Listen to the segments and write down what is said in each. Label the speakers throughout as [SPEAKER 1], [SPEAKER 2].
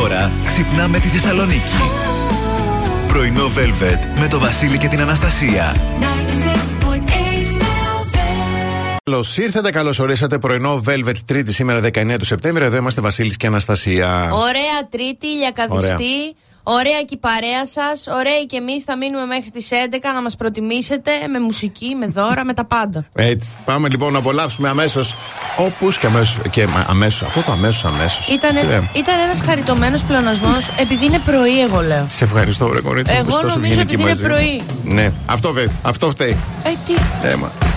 [SPEAKER 1] Τώρα ξυπνάμε τη Θεσσαλονίκη. Πρωινό Velvet με το Βασίλη και την Αναστασία.
[SPEAKER 2] Καλώς ήρθατε, καλώς ορίσατε. Πρωινό Velvet Τρίτη σήμερα 19 του Σεπτέμβρη. Εδώ είμαστε Βασίλης και Αναστασία.
[SPEAKER 3] Ωραία Τρίτη, ηλιακαδιστή. Ωραία και η παρέα σας. Ωραία και εμείς θα μείνουμε μέχρι τις 11 να μας προτιμήσετε με μουσική, με δώρα, με τα πάντα.
[SPEAKER 2] Έτσι. Πάμε λοιπόν να απολαύσουμε αμέσως. Όπω και αμέσως. Και αμέσως. Αυτό το αμέσως, αμέσως.
[SPEAKER 3] Ήταν, ήταν ένας χαριτωμένος πλεονασμός επειδή είναι πρωί, εγώ λέω.
[SPEAKER 2] Σε ευχαριστώ, ρε
[SPEAKER 3] Εγώ νομίζω ότι είναι πρωί.
[SPEAKER 2] Ναι, αυτό, βε, αυτό φταίει.
[SPEAKER 3] Ε, τι;
[SPEAKER 2] Έμα.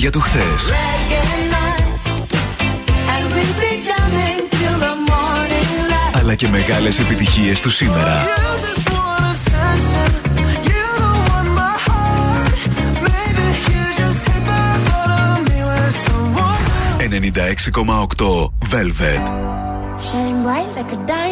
[SPEAKER 4] Τραγούδια του χθες. Αλλά και μεγάλες επιτυχίες του σήμερα. 96,8 Velvet. Shine bright like a diamond.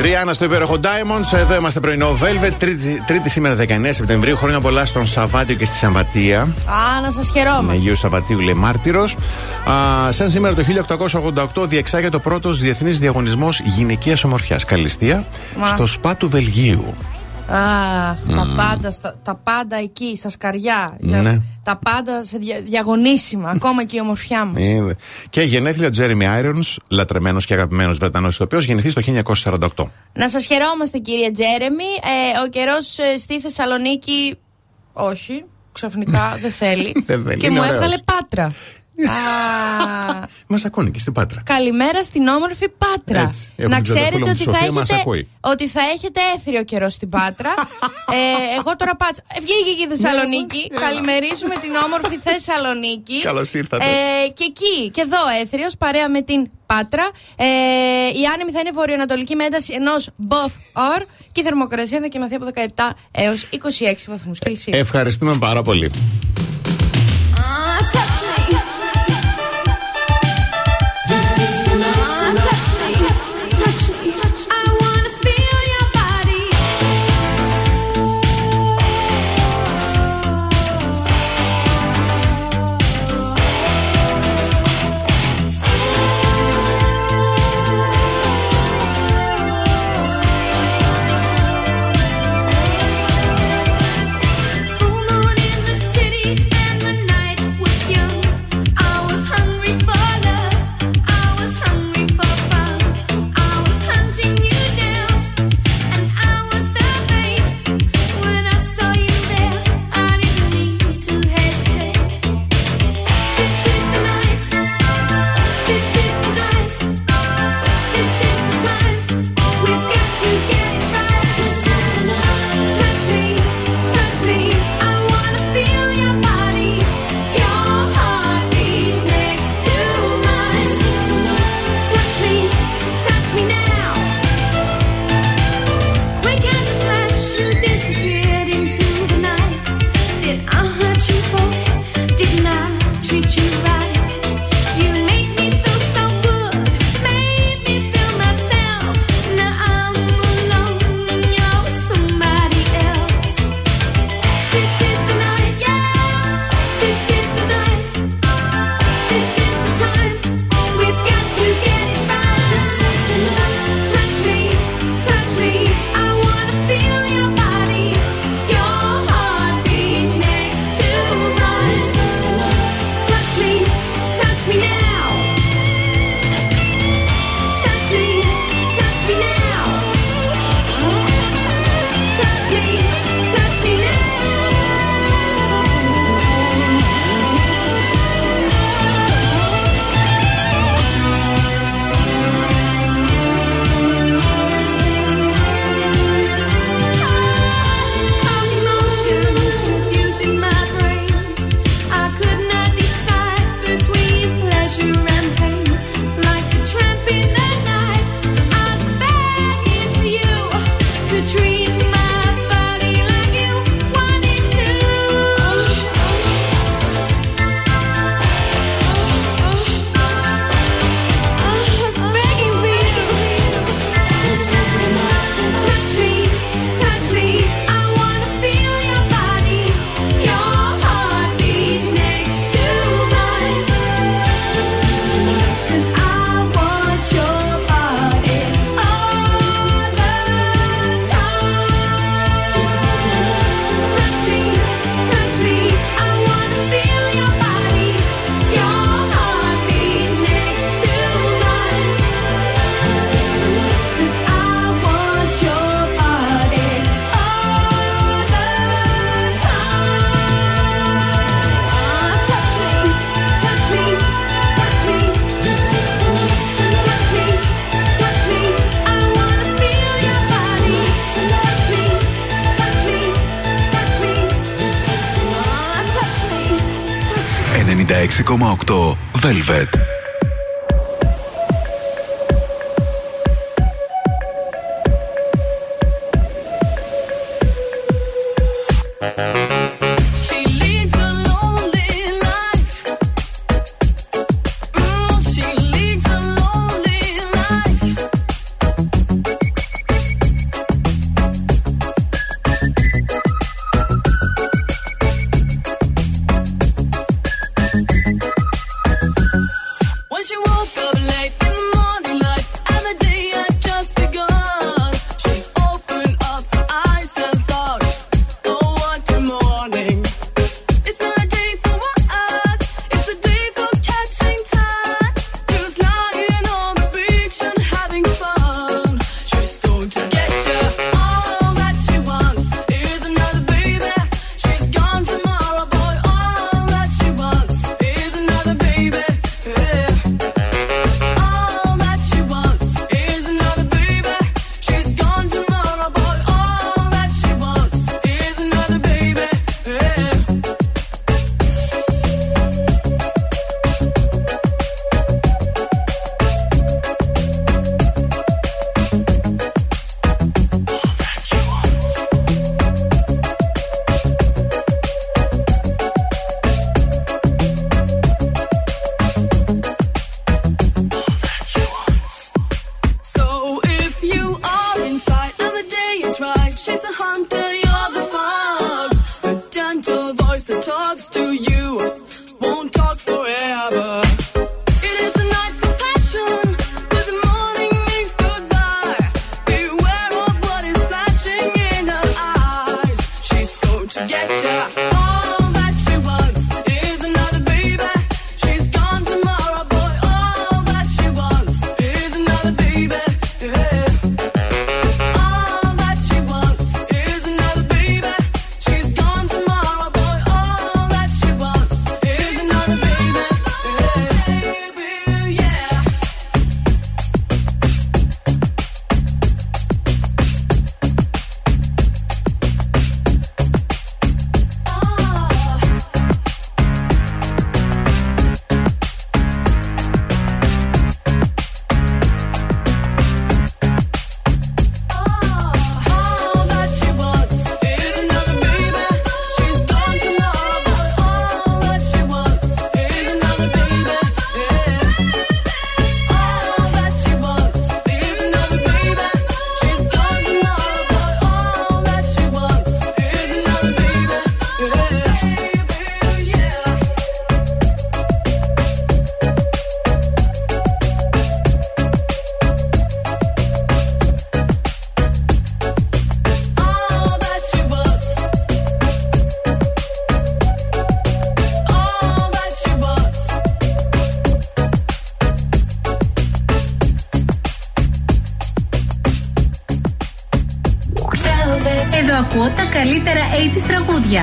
[SPEAKER 5] Ριάννα στο υπέροχο Diamonds. Εδώ είμαστε πρωινό Velvet. Τρίτη, τρίτη σήμερα 19 Σεπτεμβρίου. Χρόνια πολλά στον Σαββάτιο και στη Σαμβατία.
[SPEAKER 3] Α, να σας
[SPEAKER 5] Με
[SPEAKER 3] χαιρόμαστε.
[SPEAKER 5] Αγίου Σαββατίου λέει μάρτυρος. Σαν σήμερα το 1888 διεξάγεται ο πρώτος διεθνής διαγωνισμός γυναικείας ομορφιάς. Καλυστία
[SPEAKER 3] Μα.
[SPEAKER 5] στο ΣΠΑ του Βελγίου.
[SPEAKER 3] Αχ, τα πάντα, στα- τα πάντα εκεί, στα σκαριά. Για-
[SPEAKER 5] Ναι.
[SPEAKER 3] Τα πάντα σε δια, διαγωνίσιμα, ακόμα και η ομορφιά μας.
[SPEAKER 5] Ε, Και γενέθλια Τζέρεμι Irons, λατρεμένος και αγαπημένος Βρετανός ηθοποιός, γεννηθεί το 1948.
[SPEAKER 3] Να σας χαιρόμαστε, κύριε Τζέρεμι. Ε, ο καιρός στη Θεσσαλονίκη. Όχι, ξαφνικά δεν θέλει.
[SPEAKER 5] Δεν θέλει,
[SPEAKER 3] και
[SPEAKER 5] είναι
[SPEAKER 3] μου
[SPEAKER 5] ωραίος.
[SPEAKER 3] έβγαλε πάτρα. Α,
[SPEAKER 5] Μας ακούνε και στην Πάτρα.
[SPEAKER 3] καλημέρα στην όμορφη Πάτρα.
[SPEAKER 5] Έτσι. Έχω
[SPEAKER 3] Να
[SPEAKER 5] την
[SPEAKER 3] ξέρετε
[SPEAKER 5] ξαδερφούλα μου
[SPEAKER 3] ότι
[SPEAKER 5] τη
[SPEAKER 3] θα,
[SPEAKER 5] Σοφία, μας
[SPEAKER 3] έχετε,
[SPEAKER 5] ακούει.
[SPEAKER 3] ότι θα έχετε έθριο καιρό στην Πάτρα. ε, εγώ τώρα πάτσα. Ε, βγήκε και η Θεσσαλονίκη.
[SPEAKER 5] Ναι,
[SPEAKER 3] Καλημερίζουμε την όμορφη Θεσσαλονίκη.
[SPEAKER 5] Καλώς ήρθατε.
[SPEAKER 3] Ε, και εκεί, και εδώ έθριος, παρέα με την Πάτρα. Ε, η άνεμη θα είναι βορειοανατολική με ένταση ενός bof or και η θερμοκρασία θα κοιμαθεί από 17 έως 26 βαθμούς Κελσίου.
[SPEAKER 5] Ευχαριστούμε πάρα πολύ.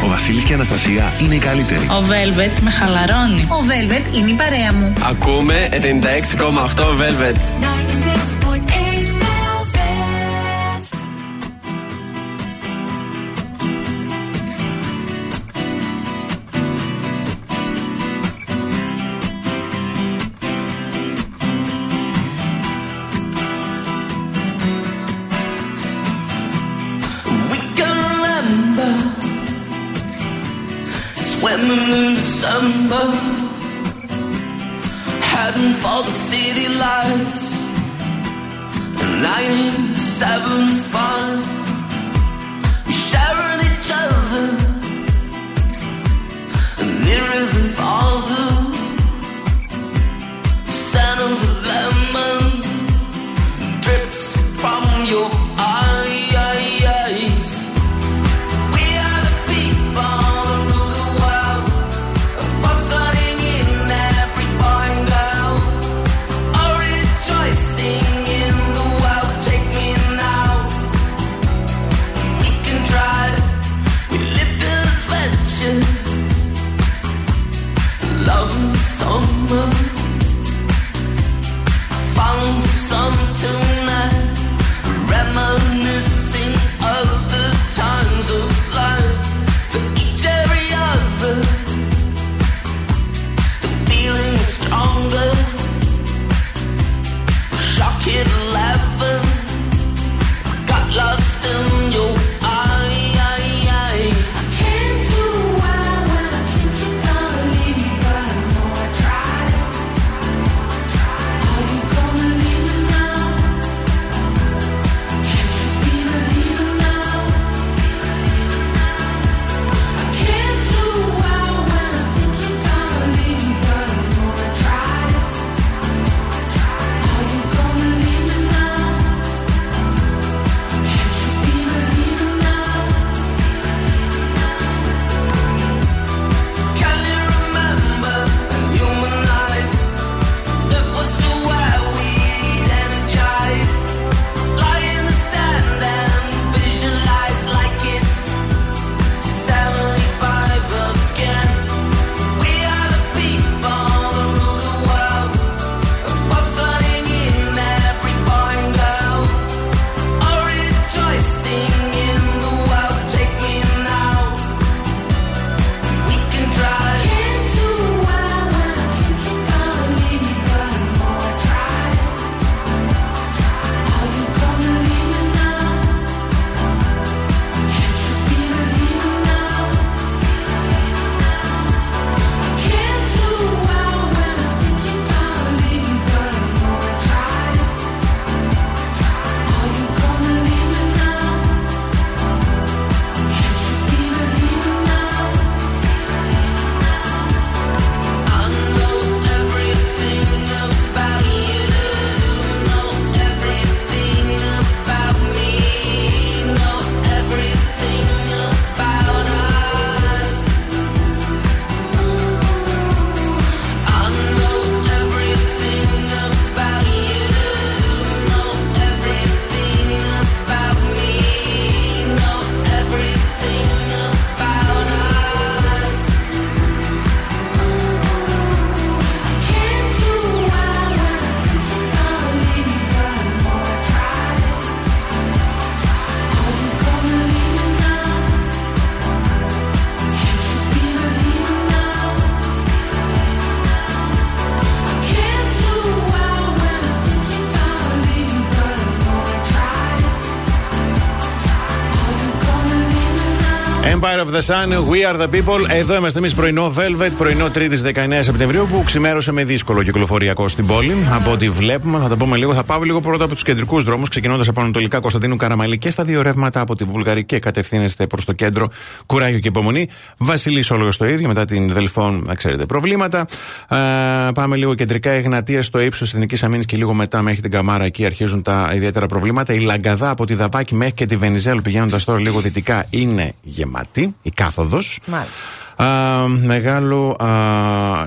[SPEAKER 6] Ο Βασίλης και η Αναστασία είναι οι καλύτεροι.
[SPEAKER 7] Ο Velvet με χαλαρώνει.
[SPEAKER 8] Ο Velvet είναι η παρέα μου.
[SPEAKER 9] Ακούμε 96,8 Velvet.
[SPEAKER 5] Empire of the Sun, We are the people. Εδώ είμαστε εμείς πρωινό Velvet, πρωινό 3η 19 Σεπτεμβρίου που ξημέρωσε με δύσκολο κυκλοφοριακό στην πόλη. Από ό,τι βλέπουμε, θα το πούμε λίγο. Θα πάω λίγο πρώτα από τους κεντρικούς δρόμους, ξεκινώντας από Ανατολικά Κωνσταντίνου Καραμαλή και στα δύο ρεύματα από την Βουλγαρική κατευθύνεστε προς το κέντρο. Κουράγιο και υπομονή. Βασιλής όλο το ίδιο, μετά την Δελφών, να ξέρετε, προβλήματα. Ε, πάμε λίγο κεντρικά. Εγνατία στο ύψος Εθνικής Αμήνης και λίγο μετά μέχρι την Καμάρα. Εκεί αρχίζουν τα ιδιαίτερα προβλήματα. Η Λαγκαδά από τη Δαπάκη μέχρι και τη Βενιζέλου πηγαίνοντας τώρα λίγο δυτικά είναι γεμάτη. Η κάθοδος.
[SPEAKER 3] Μάλιστα.
[SPEAKER 5] Α, μεγάλο α,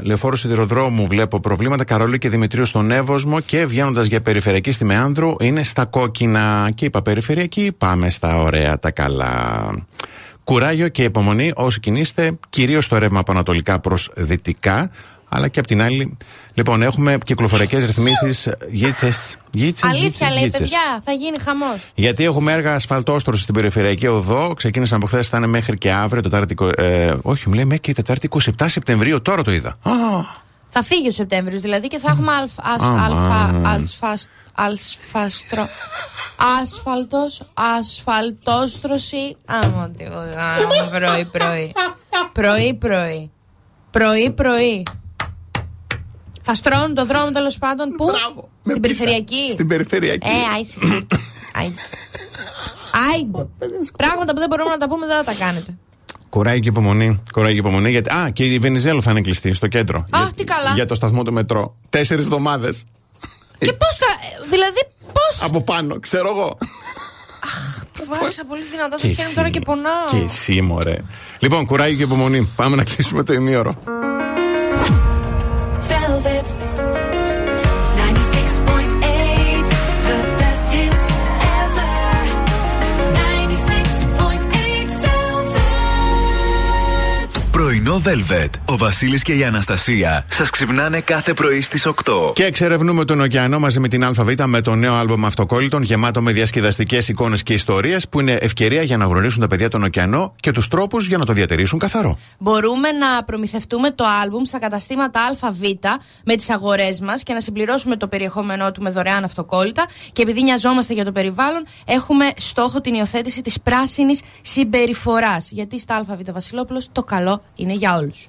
[SPEAKER 5] λεωφόρο σιδηροδρόμου βλέπω προβλήματα. Καρόλη και Δημητρίου στον Εύωσμο και βγαίνοντας για περιφερειακή στη Μεάνδρου είναι στα κόκκινα. Και είπα περιφερειακή, πάμε στα ωραία τα καλά. Κουράγιο και υπομονή όσοι κινείστε, κυρίως στο ρεύμα από ανατολικά προς δυτικά. Αλλά και απ' την άλλη, λοιπόν, έχουμε κυκλοφοριακές ρυθμίσεις. Γίτσες.
[SPEAKER 3] Αλήθεια λέει, παιδιά, θα γίνει χαμός.
[SPEAKER 5] Γιατί έχουμε έργα ασφαλτόστρωση στην περιφερειακή οδό. Ξεκίνησαν από χθες, θα είναι μέχρι και αύριο, Τετάρτη. Ε, όχι, μου λέει μέχρι και Τετάρτη 27 Σεπτεμβρίου. Τώρα το είδα. Α,
[SPEAKER 3] Θα φύγει ο Σεπτέμβριος δηλαδή και θα έχουμε αλφα. ασ-
[SPEAKER 5] Αμά.
[SPEAKER 3] αλφα. ασφασ- αλσφαστρο. Άσφαλτο, ασφαλτόστρωση. Άμα τίποτα. άμα, Πρωί, πρωί. Πρωί, πρωί. Πρωί, πρωί. Θα στρώνουν το δρόμο τέλος πάντων. Πού;
[SPEAKER 5] Μπράβο. Με
[SPEAKER 3] Στην
[SPEAKER 5] πείσα.
[SPEAKER 3] περιφερειακή.
[SPEAKER 5] Στην περιφερειακή.
[SPEAKER 3] Ε, άισε. Άιντε. Άιντε. Πράγματα που δεν μπορούμε να τα πούμε δεν θα τα κάνετε.
[SPEAKER 5] Κουράγιο και υπομονή. Κουράγιο και υπομονή. Γιατί, α, και η Βενιζέλου θα είναι κλειστή στο κέντρο.
[SPEAKER 3] Αχ,
[SPEAKER 5] Για-
[SPEAKER 3] τι καλά.
[SPEAKER 5] Για το σταθμό του μετρό. Τέσσερις εβδομάδες.
[SPEAKER 3] Και πώς θα. Δηλαδή, πώ.
[SPEAKER 5] Από πάνω, ξέρω εγώ.
[SPEAKER 3] Βάρισα πολύ δυνατά το χέρι μου τώρα και πονάω.
[SPEAKER 5] Και εσύ, μωρέ. Λοιπόν, κουράγιο και υπομονή. Πάμε να κλείσουμε το ημίωρο.
[SPEAKER 1] Πρωινό Velvet. Ο Βασίλης και η Αναστασία σας ξυπνάνε κάθε πρωί στις 8.
[SPEAKER 5] Και εξερευνούμε τον ωκεανό μαζί με την ΑΒ με το νέο άλμπομ Αυτοκόλλητων γεμάτο με διασκεδαστικές εικόνες και ιστορίες που είναι ευκαιρία για να γνωρίσουν τα παιδιά τον ωκεανό και τους τρόπους για να το διατηρήσουν καθαρό.
[SPEAKER 3] Μπορούμε να προμηθευτούμε το άλμπουμ στα καταστήματα ΑΒ με τις αγορές μας και να συμπληρώσουμε το περιεχόμενό του με δωρεάν αυτοκόλλητα. Και επειδή νοιαζόμαστε για το περιβάλλον, έχουμε στόχο την υιοθέτηση της πράσινης συμπεριφοράς. Γιατί στα ΑΒ Βασιλόπουλος το καλό είναι για
[SPEAKER 1] όλους.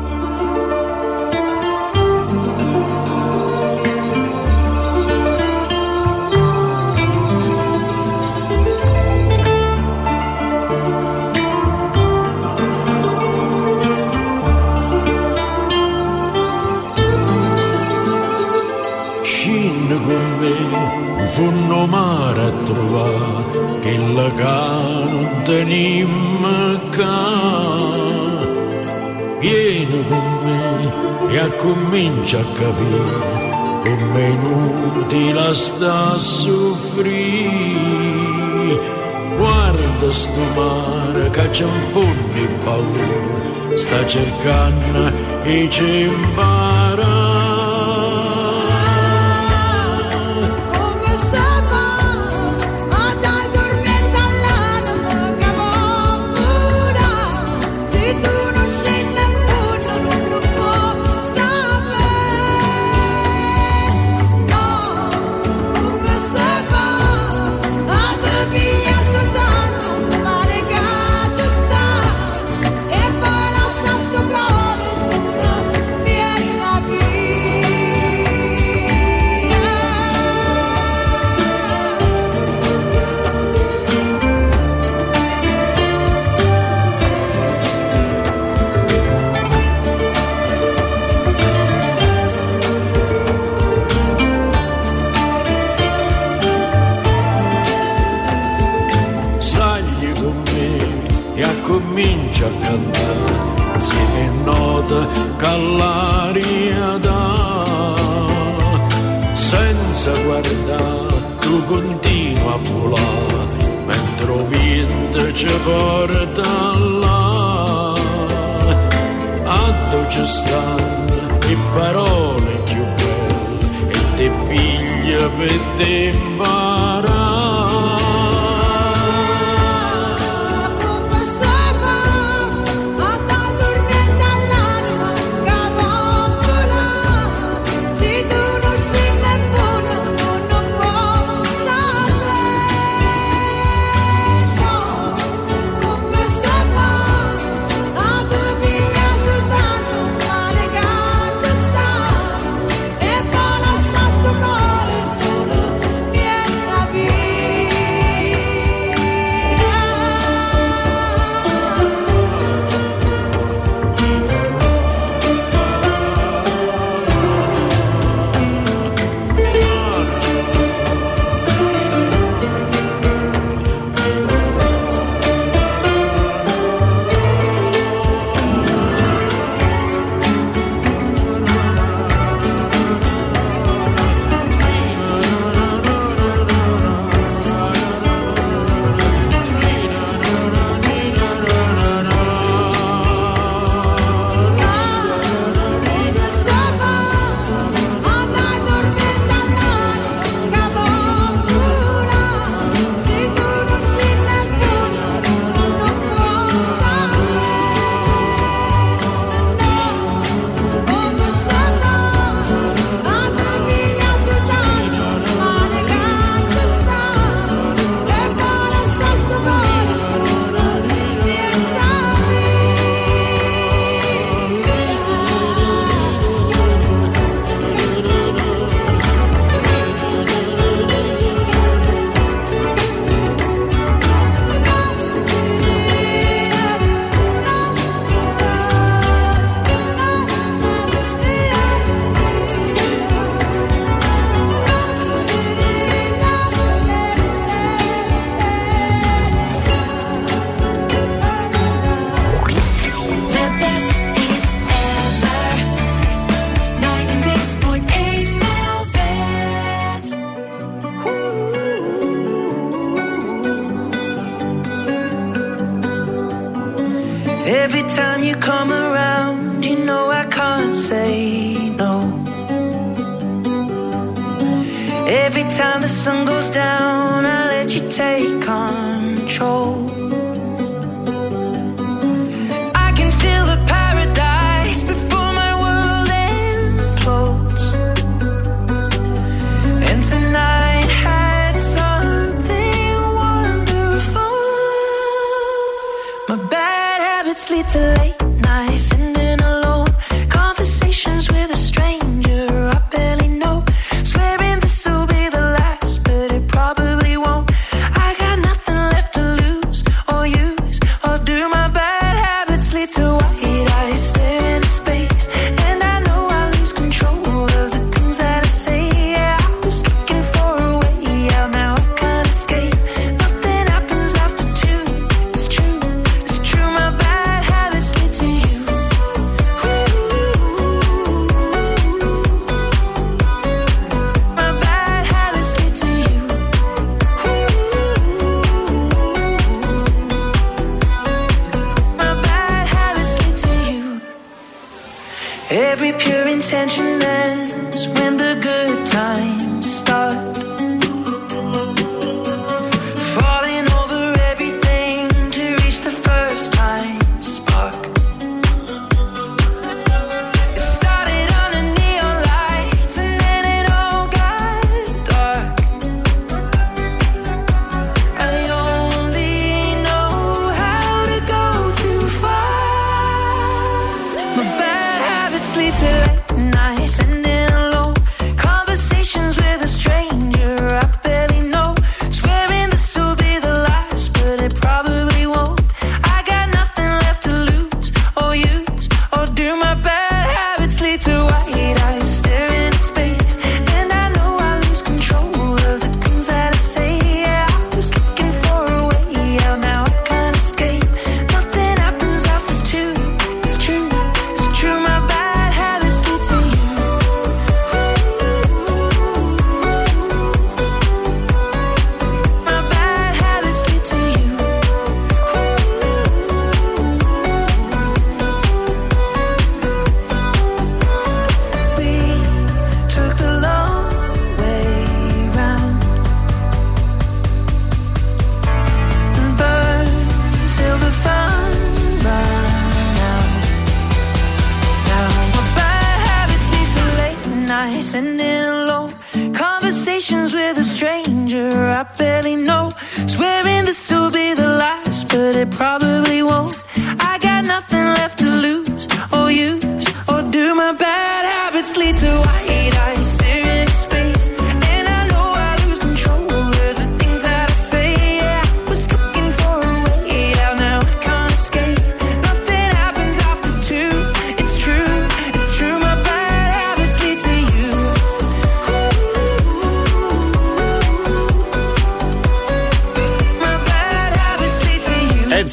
[SPEAKER 10] L'uragano d'anima vieni con me e accomincia a capire come inutile sta a soffrire. Guarda sto mare che c'è in fondo paura sta cercando e
[SPEAKER 4] c'è un mare ci
[SPEAKER 10] porta là. Atto ci stanno le parole più belle. E te piglia per te
[SPEAKER 8] male to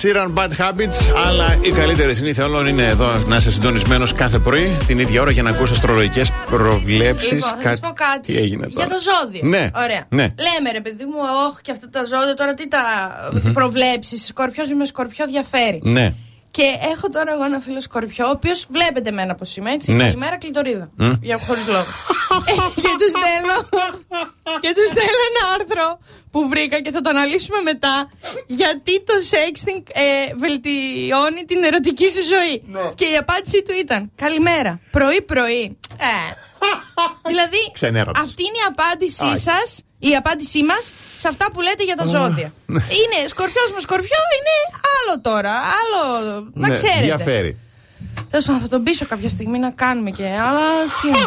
[SPEAKER 5] Sheeran, Bad Habits. Αλλά η καλύτερη συνήθεια όλων είναι εδώ να είσαι συντονισμένος κάθε πρωί την ίδια ώρα για να ακούσει αστρολογικές προβλέψεις.
[SPEAKER 3] Λοιπόν, θα σας πω κάτι.
[SPEAKER 5] Τι έγινε τώρα.
[SPEAKER 3] Για το ζώδιο.
[SPEAKER 5] Ναι.
[SPEAKER 3] Ωραία.
[SPEAKER 5] Ναι.
[SPEAKER 3] Λέμε ρε παιδί μου, όχι και αυτά τα ζώδια τώρα τι τα προβλέψεις. Σκορπιός με σκορπιό διαφέρει.
[SPEAKER 5] Ναι.
[SPEAKER 3] Και έχω τώρα εγώ ένα φίλο σκορπιό, ο οποίος βλέπετε εμένα πώς είμαι έτσι.
[SPEAKER 5] Ναι.
[SPEAKER 3] Καλημέρα κλειτορίδα. Για χωρίς λόγο. Ε, και τους στέλνω. και τους στέλνω ένα άρθρο που βρήκα και θα το αναλύσουμε μετά. Γιατί το sexting ε, βελτιώνει την ερωτική σου ζωή. Και η απάντησή του ήταν Καλημέρα. Πρωί-πρωί. Ε. δηλαδή,
[SPEAKER 5] Ξενέρωτος.
[SPEAKER 3] αυτή είναι η απάντησή
[SPEAKER 5] Όχι.
[SPEAKER 3] σας. Η απάντησή μας σε αυτά που λέτε για τα ζώδια. είναι σκορπιός με σκορπιό, είναι άλλο τώρα. Άλλο. Να
[SPEAKER 5] Ναι,
[SPEAKER 3] ξέρετε.
[SPEAKER 5] Διαφέρει.
[SPEAKER 3] Τέλος πάντων, θα τον πείσω κάποια στιγμή να κάνουμε και. Αλλά. Τι...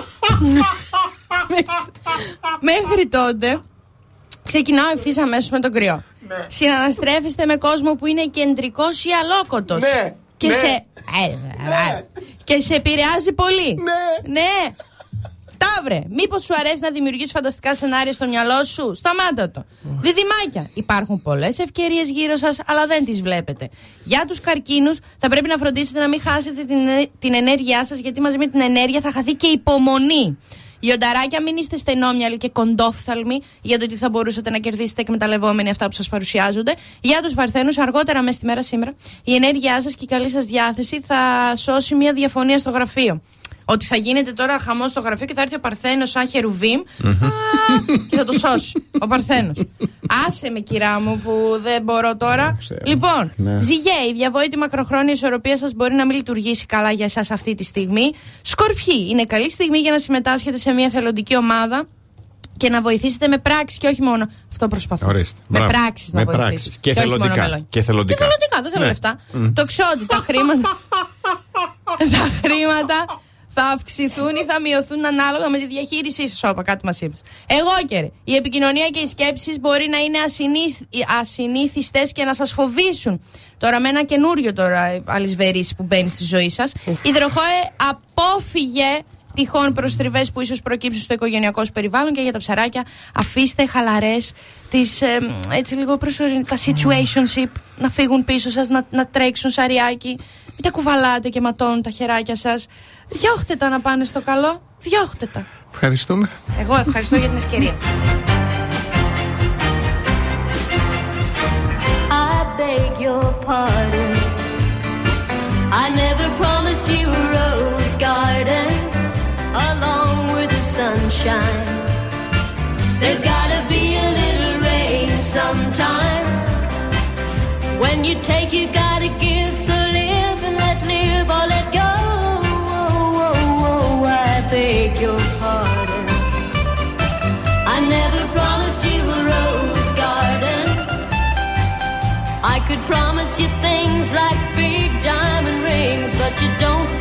[SPEAKER 3] Μέχρι τότε. Ξεκινάω ευθύς αμέσως με τον κρυό. Συναναστρέφεστε με κόσμο που είναι κεντρικός ή αλόκοτος.
[SPEAKER 5] Ναι,
[SPEAKER 3] Και
[SPEAKER 5] ναι.
[SPEAKER 3] σε. Ε, ε, Και σε επηρεάζει πολύ.
[SPEAKER 5] Ναι.
[SPEAKER 3] Ναι. Ταύρε, μήπως σου αρέσει να δημιουργείς φανταστικά σενάρια στο μυαλό σου; Σταμάτα το. Διδυμάκια. Υπάρχουν πολλές ευκαιρίες γύρω σας, αλλά δεν τις βλέπετε. Για τους καρκίνους, θα πρέπει να φροντίσετε να μην χάσετε την, την ενέργειά σας, γιατί μαζί με την ενέργεια θα χαθεί και η υπομονή. Λιονταράκια, μην είστε στενόμυαλοι και κοντόφθαλμοι για το ότι θα μπορούσατε να κερδίσετε εκμεταλλευόμενοι αυτά που σας παρουσιάζονται. Για τους Παρθένους, αργότερα μέσα στη μέρα σήμερα, η ενέργειά σας και η καλή σας διάθεση θα σώσει μια διαφωνία στο γραφείο. Ότι θα γίνεται τώρα χαμός στο γραφείο και θα έρθει ο Παρθένος σαν χερουβίμ α, και θα το σώσει. Ο Παρθένος. Άσε με, κυρά μου, που δεν μπορώ τώρα. Λοιπόν,
[SPEAKER 5] Ναι.
[SPEAKER 3] ζυγέ, η διαβόητη μακροχρόνια ισορροπία σας μπορεί να μην λειτουργήσει καλά για εσάς αυτή τη στιγμή. Σκορπιοί, είναι καλή στιγμή για να συμμετάσχετε σε μια θελοντική ομάδα και να βοηθήσετε με πράξη και όχι μόνο. Αυτό προσπαθώ.
[SPEAKER 5] Ορίστε.
[SPEAKER 3] Με
[SPEAKER 5] Μπράβο.
[SPEAKER 3] πράξεις να
[SPEAKER 5] Με
[SPEAKER 3] βοηθήσω.
[SPEAKER 5] πράξεις. Και
[SPEAKER 3] όχι μόνο
[SPEAKER 5] θελοντικά.
[SPEAKER 3] με λόγια.
[SPEAKER 5] Και θελοντικά.
[SPEAKER 3] Και θελοντικά, δεν θέλω
[SPEAKER 5] Ναι.
[SPEAKER 3] λεφτά. Το ξότι, τα χρήματα. τα χρήματα θα αυξηθούν ή θα μειωθούν ανάλογα με τη διαχείρισή σας. Όπα, κάτι μας είπες. Εγώ και ρε, η επικοινωνία και οι σκέψεις μπορεί να είναι ασυνήθιστες και να σας φοβήσουν. Τώρα με ένα καινούριο τώρα αλυσβερίσι που μπαίνει στη ζωή σας. Υδροχόε, απόφυγε τυχόν προστριβές που ίσως προκύψουν στο οικογενειακό σου περιβάλλον και για τα ψαράκια αφήστε χαλαρές τις ε, έτσι λίγο προσωρινά τα situationship να φύγουν πίσω σας να, να τρέξουν σαριάκι μην τα κουβαλάτε και ματώνουν τα χεράκια σας διώχτε τα να πάνε στο καλό διώχτε τα
[SPEAKER 5] Ευχαριστούμε.
[SPEAKER 3] εγώ ευχαριστώ για την ευκαιρία
[SPEAKER 11] I beg your pardon. I never promised you a rose garden along with the sunshine. There's gotta be a little rain sometime. When you take, you gotta give. So could promise you things like big diamond rings, but you don't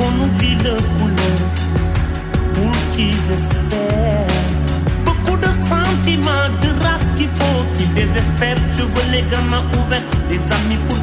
[SPEAKER 12] qu'on oublie le couleur pour qu'ils espèrent. Beaucoup de sentiments, de race qu'il faut qu'ils désespèrent. Je veux les gamins ouverts, les amis pour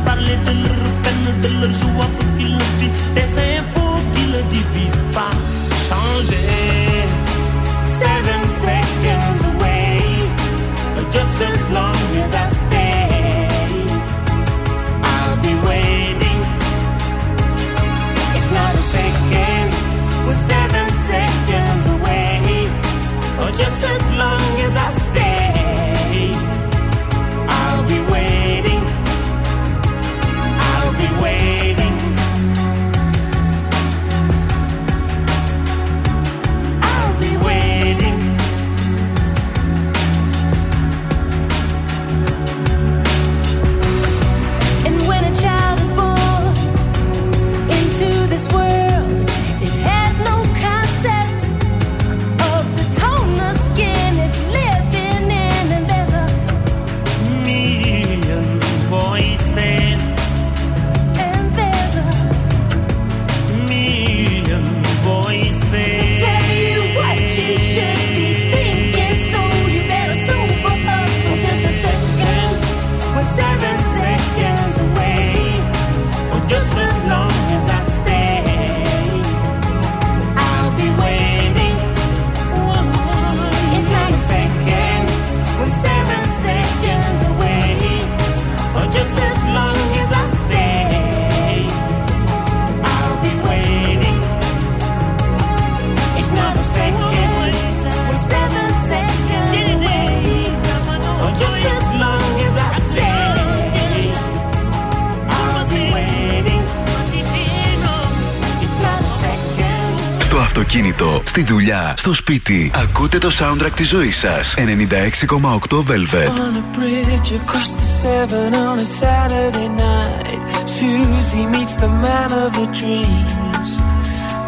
[SPEAKER 1] στο σπίτι. Ακούτε το soundtrack της ζωής σας. 96,8 Velvet.
[SPEAKER 13] On a bridge across the seven on a Saturday night Susie meets the man of her dreams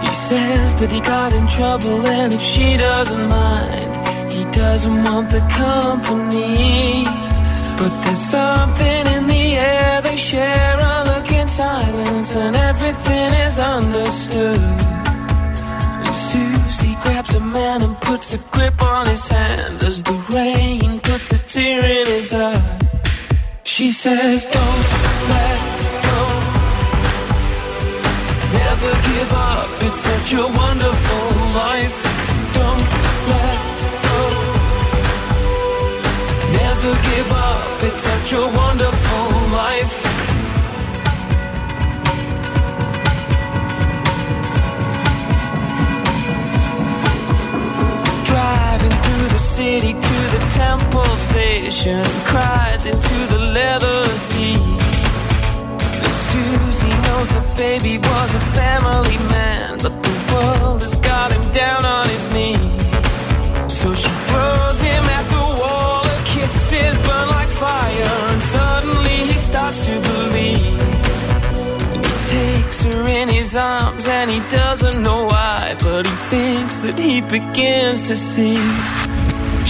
[SPEAKER 13] He says that he got in trouble and if she doesn't mind He doesn't want the company But there's something in the air they share a look in silence and everything is understood A man and puts a grip on his hand as the rain puts a tear in his eye. She says, Don't let go. Never give up. It's such a wonderful life. Don't let go. Never give up. It's such a wonderful city to the temple station, cries into the leather seat. And Susie knows her baby was a family man, but the world has got him down on his knees. So she throws him at the wall, her kisses burn like fire, and suddenly he starts to believe. And he takes her in his arms, and he doesn't know why, but he thinks that he begins to see.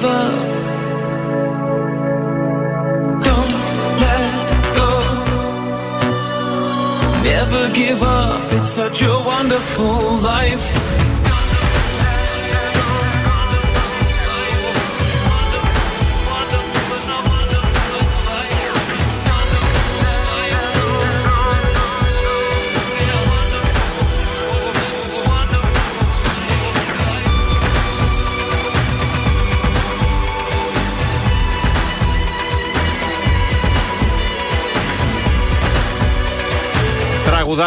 [SPEAKER 13] Give up. Don't let go. Never give up. It's such a wonderful life.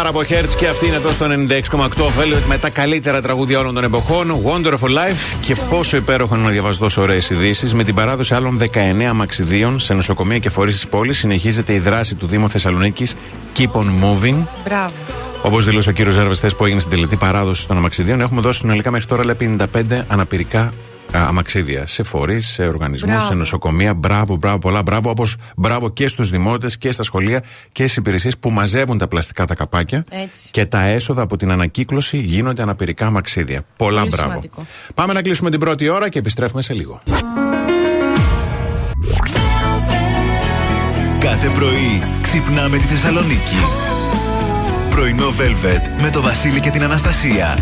[SPEAKER 5] Τραγουδάρα από Hertz και αυτή είναι εδώ στο 96,8 Velvet με τα καλύτερα τραγούδια όλων των εποχών. Wonderful Life και πόσο υπέροχο είναι να διαβάζω τόσο ωραίες ειδήσεις. Με την παράδοση άλλων 19 αμαξιδίων σε νοσοκομεία και φορείς της πόλης συνεχίζεται η δράση του Δήμου Θεσσαλονίκης Keep on Moving.
[SPEAKER 3] Μπράβο.
[SPEAKER 5] Όπως δήλωσε ο κύριος Ζέρβε, χθες που έγινε στην τελετή παράδοση των αμαξιδίων, έχουμε δώσει συνολικά μέχρι τώρα λέει, 55 αναπηρικά α, αμαξίδια σε φορείς, σε οργανισμούς,
[SPEAKER 3] Μπράβο.
[SPEAKER 5] σε νοσοκομεία. Μπράβο, μπράβο, πολλά μπράβο. Όπως μπράβο και στους δημότες και στα σχολεία και στις υπηρεσίες που μαζεύουν τα πλαστικά τα καπάκια
[SPEAKER 3] Έτσι.
[SPEAKER 5] και τα έσοδα από την ανακύκλωση γίνονται αναπηρικά αμαξίδια. Πολλά
[SPEAKER 3] Πολύ
[SPEAKER 5] μπράβο.
[SPEAKER 3] σημαντικό.
[SPEAKER 5] Πάμε να κλείσουμε την πρώτη ώρα και επιστρέφουμε σε λίγο.
[SPEAKER 1] Κάθε πρωί ξυπνάμε τη Θεσσαλονίκη. Πρωινό Velvet με το Βασίλη και την Αναστασία.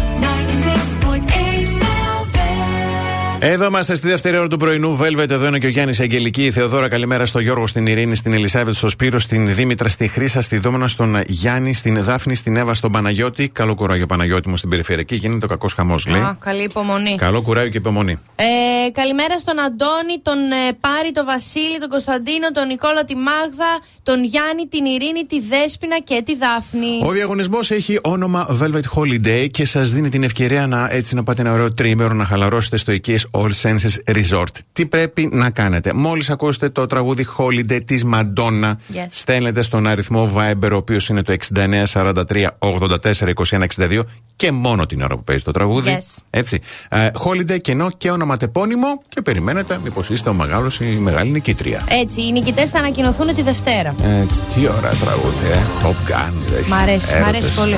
[SPEAKER 5] Εδώ είμαστε στη δεύτερη ώρα του πρωινού. Velvet, εδώ είναι και ο Γιάννης Αγγελική, η Θεοδόρα. Καλημέρα στο Γιώργο, στην Ειρήνη, στην Ελισάβετ, στο Σπύρο, στην Δήμητρα, στη Χρήσα, στη Δόμανα, στον Γιάννη, στην Δάφνη, στην Εύα, στον Παναγιώτη. Καλό κουράγιο, Παναγιώτη μου, στην περιφερειακή. Γίνεται ο κακός χαμός, λέει.
[SPEAKER 3] Α, καλή υπομονή.
[SPEAKER 5] Καλό κουράγιο και υπομονή.
[SPEAKER 3] Ε, καλημέρα στον Αντώνη, τον ε, Πάρη, τον Βασίλη, τον Κωνσταντίνο, τον Νικόλα, τη Μάγδα, τον Γιάννη, την Ειρήνη, τη Δέσποινα και τη Δάφνη.
[SPEAKER 5] Ο διαγωνισμός έχει όνομα Velvet Holiday και σας δίνει την ευκαιρία να έτσι να πάτε ένα ωραίο τρίμερο να χαλαρώσετε στο οικίε All Senses Resort. Τι πρέπει να κάνετε; Μόλις ακούσετε το τραγούδι Holiday της Madonna,
[SPEAKER 3] Yes.
[SPEAKER 5] στέλνετε στον αριθμό Viber, ο οποίος είναι το 6943 84 21 62 και μόνο την ώρα που παίζει το τραγούδι.
[SPEAKER 3] Yes.
[SPEAKER 5] Έτσι. Ε, holiday κενό και ονοματεπώνυμο και περιμένετε μήπως είστε ο μεγάλος ή η μεγάλη νικήτρια.
[SPEAKER 3] Έτσι, οι νικητές θα ανακοινωθούν τη Δευτέρα.
[SPEAKER 5] Έτσι, τι ωραία τραγούδι, ε. Top Gun. είδες.
[SPEAKER 3] Μ' αρέσει, μ' αρέσει
[SPEAKER 5] Έρωτες.
[SPEAKER 3] πολύ.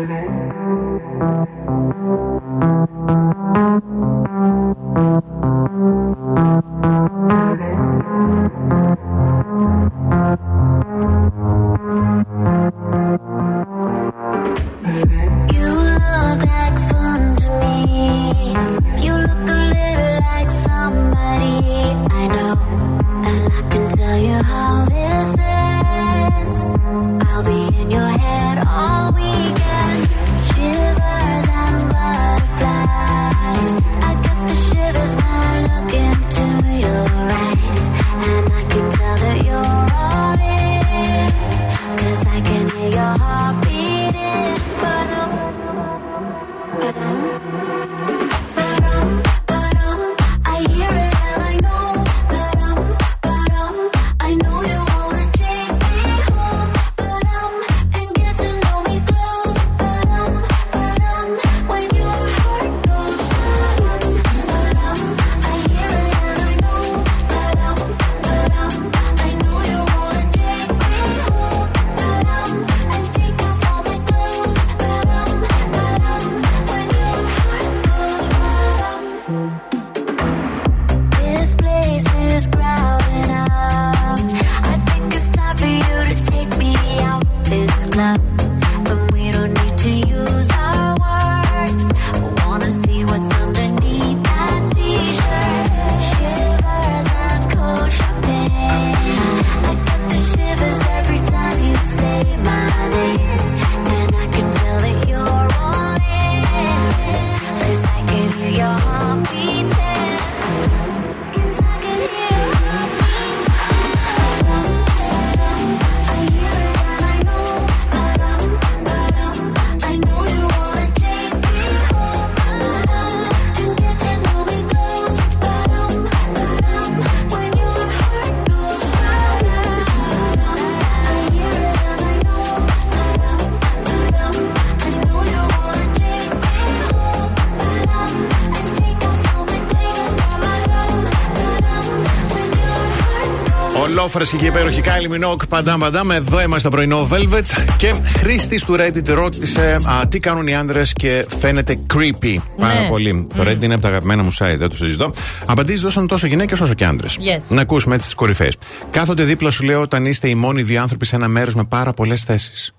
[SPEAKER 14] Heart goes
[SPEAKER 5] Ολόφρεση και υπέροχη Kylie Minogue, παντάμ παντάμ. Εδώ είμαστε στο πρωινό Velvet. Και Χρήστη του Reddit ρώτησε α, τι κάνουν οι άντρε και φαίνεται creepy. Πάρα πολύ. Το Reddit είναι από τα αγαπημένα μου site, δεν το συζητώ. Απαντήσεις δώσαν τόσο γυναίκες όσο και άντρε.
[SPEAKER 3] Yes.
[SPEAKER 5] Να ακούσουμε έτσι τις κορυφαίες. Κάθονται δίπλα σου, λέω, όταν είστε οι μόνοι δύο άνθρωποι σε ένα μέρος με πάρα πολλές θέσεις.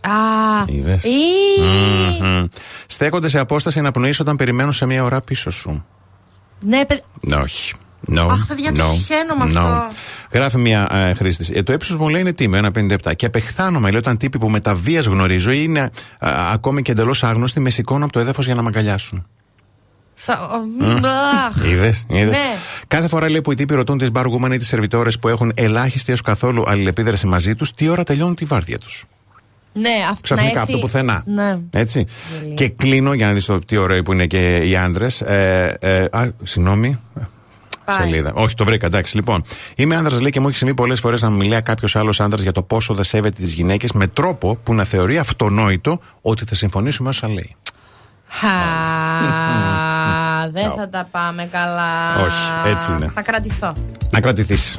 [SPEAKER 3] Α,
[SPEAKER 5] Είδες.
[SPEAKER 3] ή.
[SPEAKER 5] Μμμ. Στέκονται σε απόσταση να πνοήσει όταν περιμένουν σε μία ώρα πίσω σου.
[SPEAKER 3] Ναι, παιδ-
[SPEAKER 5] Ναι, όχι. No,
[SPEAKER 3] Αχ, παιδιά, το
[SPEAKER 5] no,
[SPEAKER 3] συχαίνω με
[SPEAKER 5] no.
[SPEAKER 3] αυτό.
[SPEAKER 5] Γράφει μια ε, χρήστης. Ε, το ύψο μου λέει είναι τίμιο, 1,57. Και απεχθάνομαι, λέει, όταν τύποι που με τα βίας γνωρίζω ή είναι ε, ακόμη και εντελώς άγνωστοι, με σηκώνουν από το έδαφος για να με αγκαλιάσουν.
[SPEAKER 3] Θα... Αχ.
[SPEAKER 5] Είδες, είδες.
[SPEAKER 3] Ναι.
[SPEAKER 5] Κάθε φορά λέει που οι τύποι ρωτούν τις μπαργούμαν ή τις σερβιτόρες που έχουν ελάχιστη έως καθόλου αλληλεπίδραση μαζί τους, τι ώρα τελειώνουν τη βάρδια τους.
[SPEAKER 3] Ναι, αυτό
[SPEAKER 5] Ξαφνικά
[SPEAKER 3] να
[SPEAKER 5] από
[SPEAKER 3] έρθει...
[SPEAKER 5] το πουθενά.
[SPEAKER 3] Ναι.
[SPEAKER 5] Έτσι.
[SPEAKER 3] Γελίο.
[SPEAKER 5] Και κλείνω για να δεις τι ωραίο που είναι και οι άντρες. Ε, ε, α, συγγνώμη.
[SPEAKER 3] Πάει.
[SPEAKER 5] Σελίδα. Όχι, το βρήκα, εντάξει. Λοιπόν, είμαι άντρα, λέει, και μου έχει συμβεί πολλές φορές να μου μιλάει κάποιος άλλος άντρα για το πόσο δεν σέβεται τις γυναίκες με τρόπο που να θεωρεί αυτονόητο ότι θα συμφωνήσουμε όσα λέει.
[SPEAKER 3] Χα, δεν θα τα πάμε καλά.
[SPEAKER 5] Όχι, έτσι είναι.
[SPEAKER 3] Θα κρατηθώ.
[SPEAKER 5] Να κρατηθείς.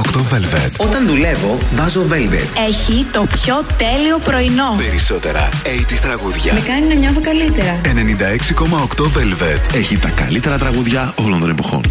[SPEAKER 15] 8 Velvet.
[SPEAKER 16] Όταν δουλεύω, βάζω Velvet.
[SPEAKER 17] Έχει το πιο τέλειο πρωινό.
[SPEAKER 1] Περισσότερα 80 τραγούδια.
[SPEAKER 17] Με κάνει να νιώθω καλύτερα.
[SPEAKER 1] 96,8 Velvet.
[SPEAKER 6] Έχει τα καλύτερα τραγούδια όλων των εποχών.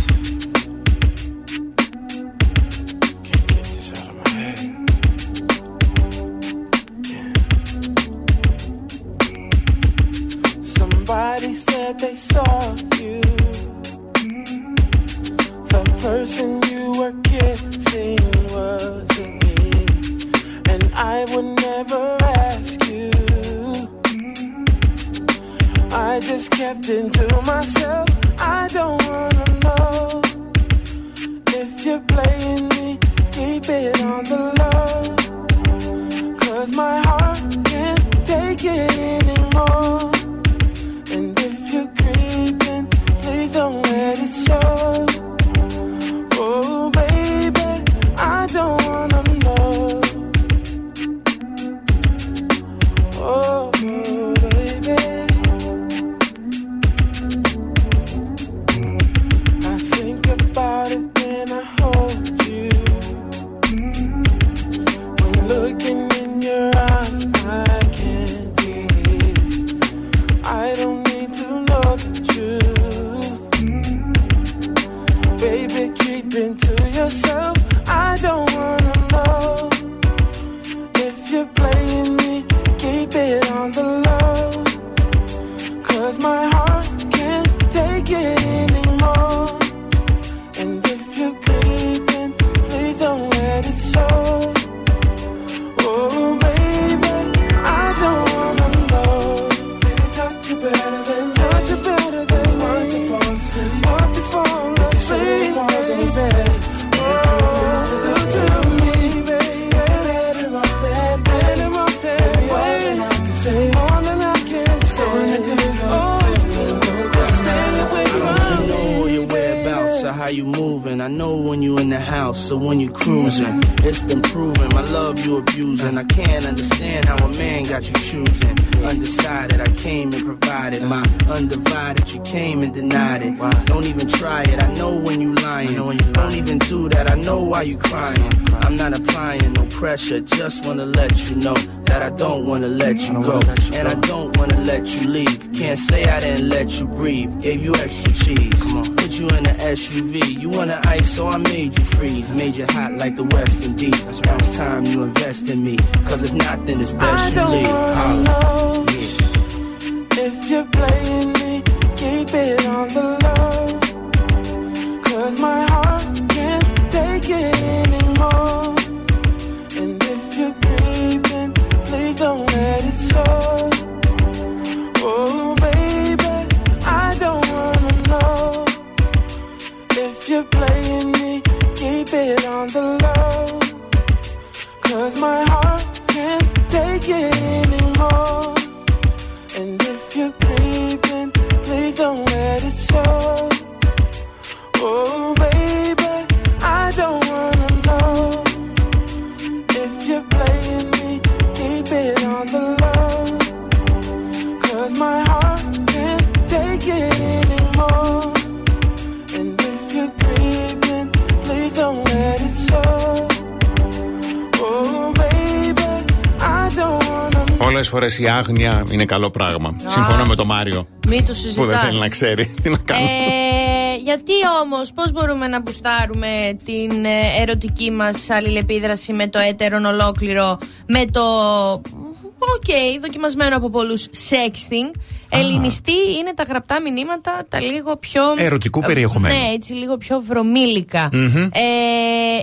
[SPEAKER 5] Η άγνοια είναι καλό πράγμα. Συμφωνώ με τον Μάριο.
[SPEAKER 3] Μην το
[SPEAKER 5] Που
[SPEAKER 3] συζητάς.
[SPEAKER 5] δεν θέλει να ξέρει τι να κάνει.
[SPEAKER 3] Ε, γιατί όμως πώς μπορούμε να μπουστάρουμε την ε, ερωτική μας αλληλεπίδραση με το έτερον ολόκληρο με το οκ, δοκιμασμένο από πολλούς sexting Ελληνιστή είναι τα γραπτά μηνύματα τα λίγο πιο
[SPEAKER 5] Ερωτικού περιεχομένου.
[SPEAKER 3] Ναι, έτσι λίγο πιο βρωμίλικα
[SPEAKER 5] Μμμ.
[SPEAKER 3] ε,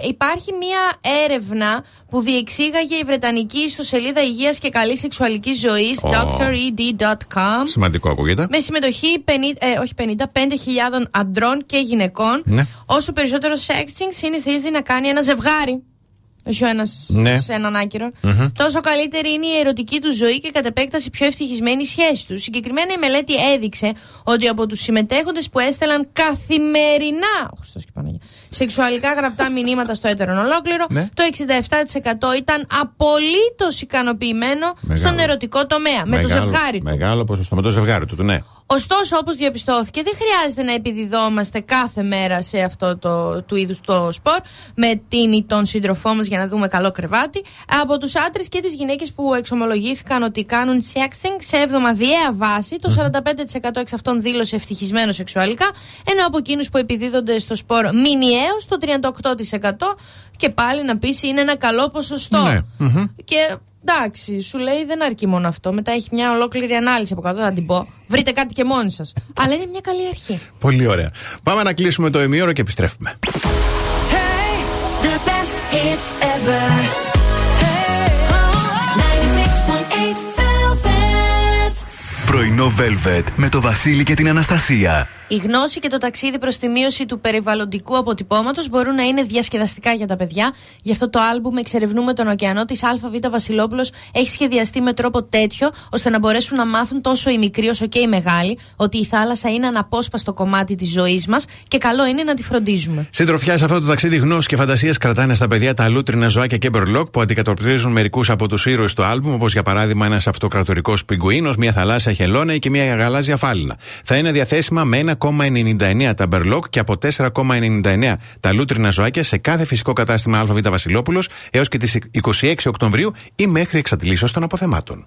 [SPEAKER 3] Υπάρχει μια έρευνα που διεξήγαγε η Βρετανική ιστοσελίδα υγείας και καλής σεξουαλικής ζωής
[SPEAKER 5] Ω.
[SPEAKER 3] dred.com
[SPEAKER 5] Σημαντικό ακούγεται.
[SPEAKER 3] με συμμετοχή 50, ε, όχι 50, 5.000 αντρών και γυναικών.
[SPEAKER 5] Ναι.
[SPEAKER 3] Όσο περισσότερο sexting συνηθίζει να κάνει ένα ζευγάρι. Όχι ο ένας
[SPEAKER 5] Ναι.
[SPEAKER 3] σε έναν άκυρο.
[SPEAKER 5] Μμμ.
[SPEAKER 3] Τόσο καλύτερη είναι η ερωτική του ζωή και κατ' επέκταση πιο ευτυχισμένη η σχέση του. Συγκεκριμένα η μελέτη έδειξε ότι από τους συμμετέχοντες που έστελαν καθημερινά ο Χριστός και η Παναγία, σεξουαλικά γραπτά μηνύματα στο έτερον ολόκληρο,
[SPEAKER 5] Ναι.
[SPEAKER 3] το 67% ήταν απολύτως ικανοποιημένο
[SPEAKER 5] Μεγάλο.
[SPEAKER 3] στον ερωτικό τομέα. Με το
[SPEAKER 5] Μεγάλο-
[SPEAKER 3] ζευγάρι του.
[SPEAKER 5] Μεγάλο ποσοστό. Με το ζευγάρι του, του, ναι.
[SPEAKER 3] Ωστόσο, όπως διαπιστώθηκε, δεν χρειάζεται να επιδιδόμαστε κάθε μέρα σε αυτό το του είδους το σπορ με την ή τον σύντροφό μας για να δούμε καλό κρεβάτι. Από τους άντρες και τις γυναίκες που εξομολογήθηκαν ότι κάνουν sexting σε εβδομαδιαία βάση, το 45% εξ αυτών δήλωσε ευτυχισμένος σεξουαλικά, ενώ από εκείνους που επιδίδονται στο σπορ μηνιαίω, το 38% και πάλι να πεις είναι ένα καλό ποσοστό.
[SPEAKER 5] Ναι. Μμμ.
[SPEAKER 3] Και εντάξει, σου λέει δεν αρκεί μόνο αυτό. Μετά έχει μια ολόκληρη ανάλυση από κάτω, δεν θα την πω. Βρείτε κάτι και μόνοι σας. Αλλά είναι μια καλή αρχή.
[SPEAKER 5] Πολύ ωραία. Πάμε να κλείσουμε το ημίωρο και επιστρέφουμε.
[SPEAKER 15] The best hits ever.
[SPEAKER 1] Πρωινό Velvet με το Βασίλη και την Αναστασία.
[SPEAKER 3] Η γνώση και το ταξίδι προς τη μείωση του περιβαλλοντικού αποτυπώματος μπορούν να είναι διασκεδαστικά για τα παιδιά. Γι' αυτό το άλμπουμ Εξερευνούμε τον ωκεανό της ΑΒ Βασιλόπουλος έχει σχεδιαστεί με τρόπο τέτοιο ώστε να μπορέσουν να μάθουν τόσο οι μικροί όσο και οι μεγάλοι ότι η θάλασσα είναι αναπόσπαστο κομμάτι της ζωής μας και καλό είναι να τη φροντίζουμε.
[SPEAKER 5] Συντροφιά σε αυτό το ταξίδι γνώση και φαντασία κρατάνε στα παιδιά τα λούτρινα ζωάκια και μπερλόκ που αντικατοπτρίζουν μερικούς από τους ήρωες του άλμπουμ, όπως για παράδειγμα ένας αυτοκρατορικός πιγκουίνος, μια θαλάσσια χελώνα και μια γαλάζια φάλινα. Θα είναι διαθέσιμα με 1,99 τα μπερλόκ και από 4,99 τα λούτρινα ζωάκια σε κάθε φυσικό κατάστημα ΑΒ Βασιλόπουλος έως και τις 26 Οκτωβρίου ή μέχρι εξαντλήσεως των αποθεμάτων.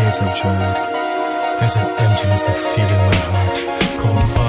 [SPEAKER 18] tears of joy. There's an emptiness I feel in my heart. Come
[SPEAKER 13] Cold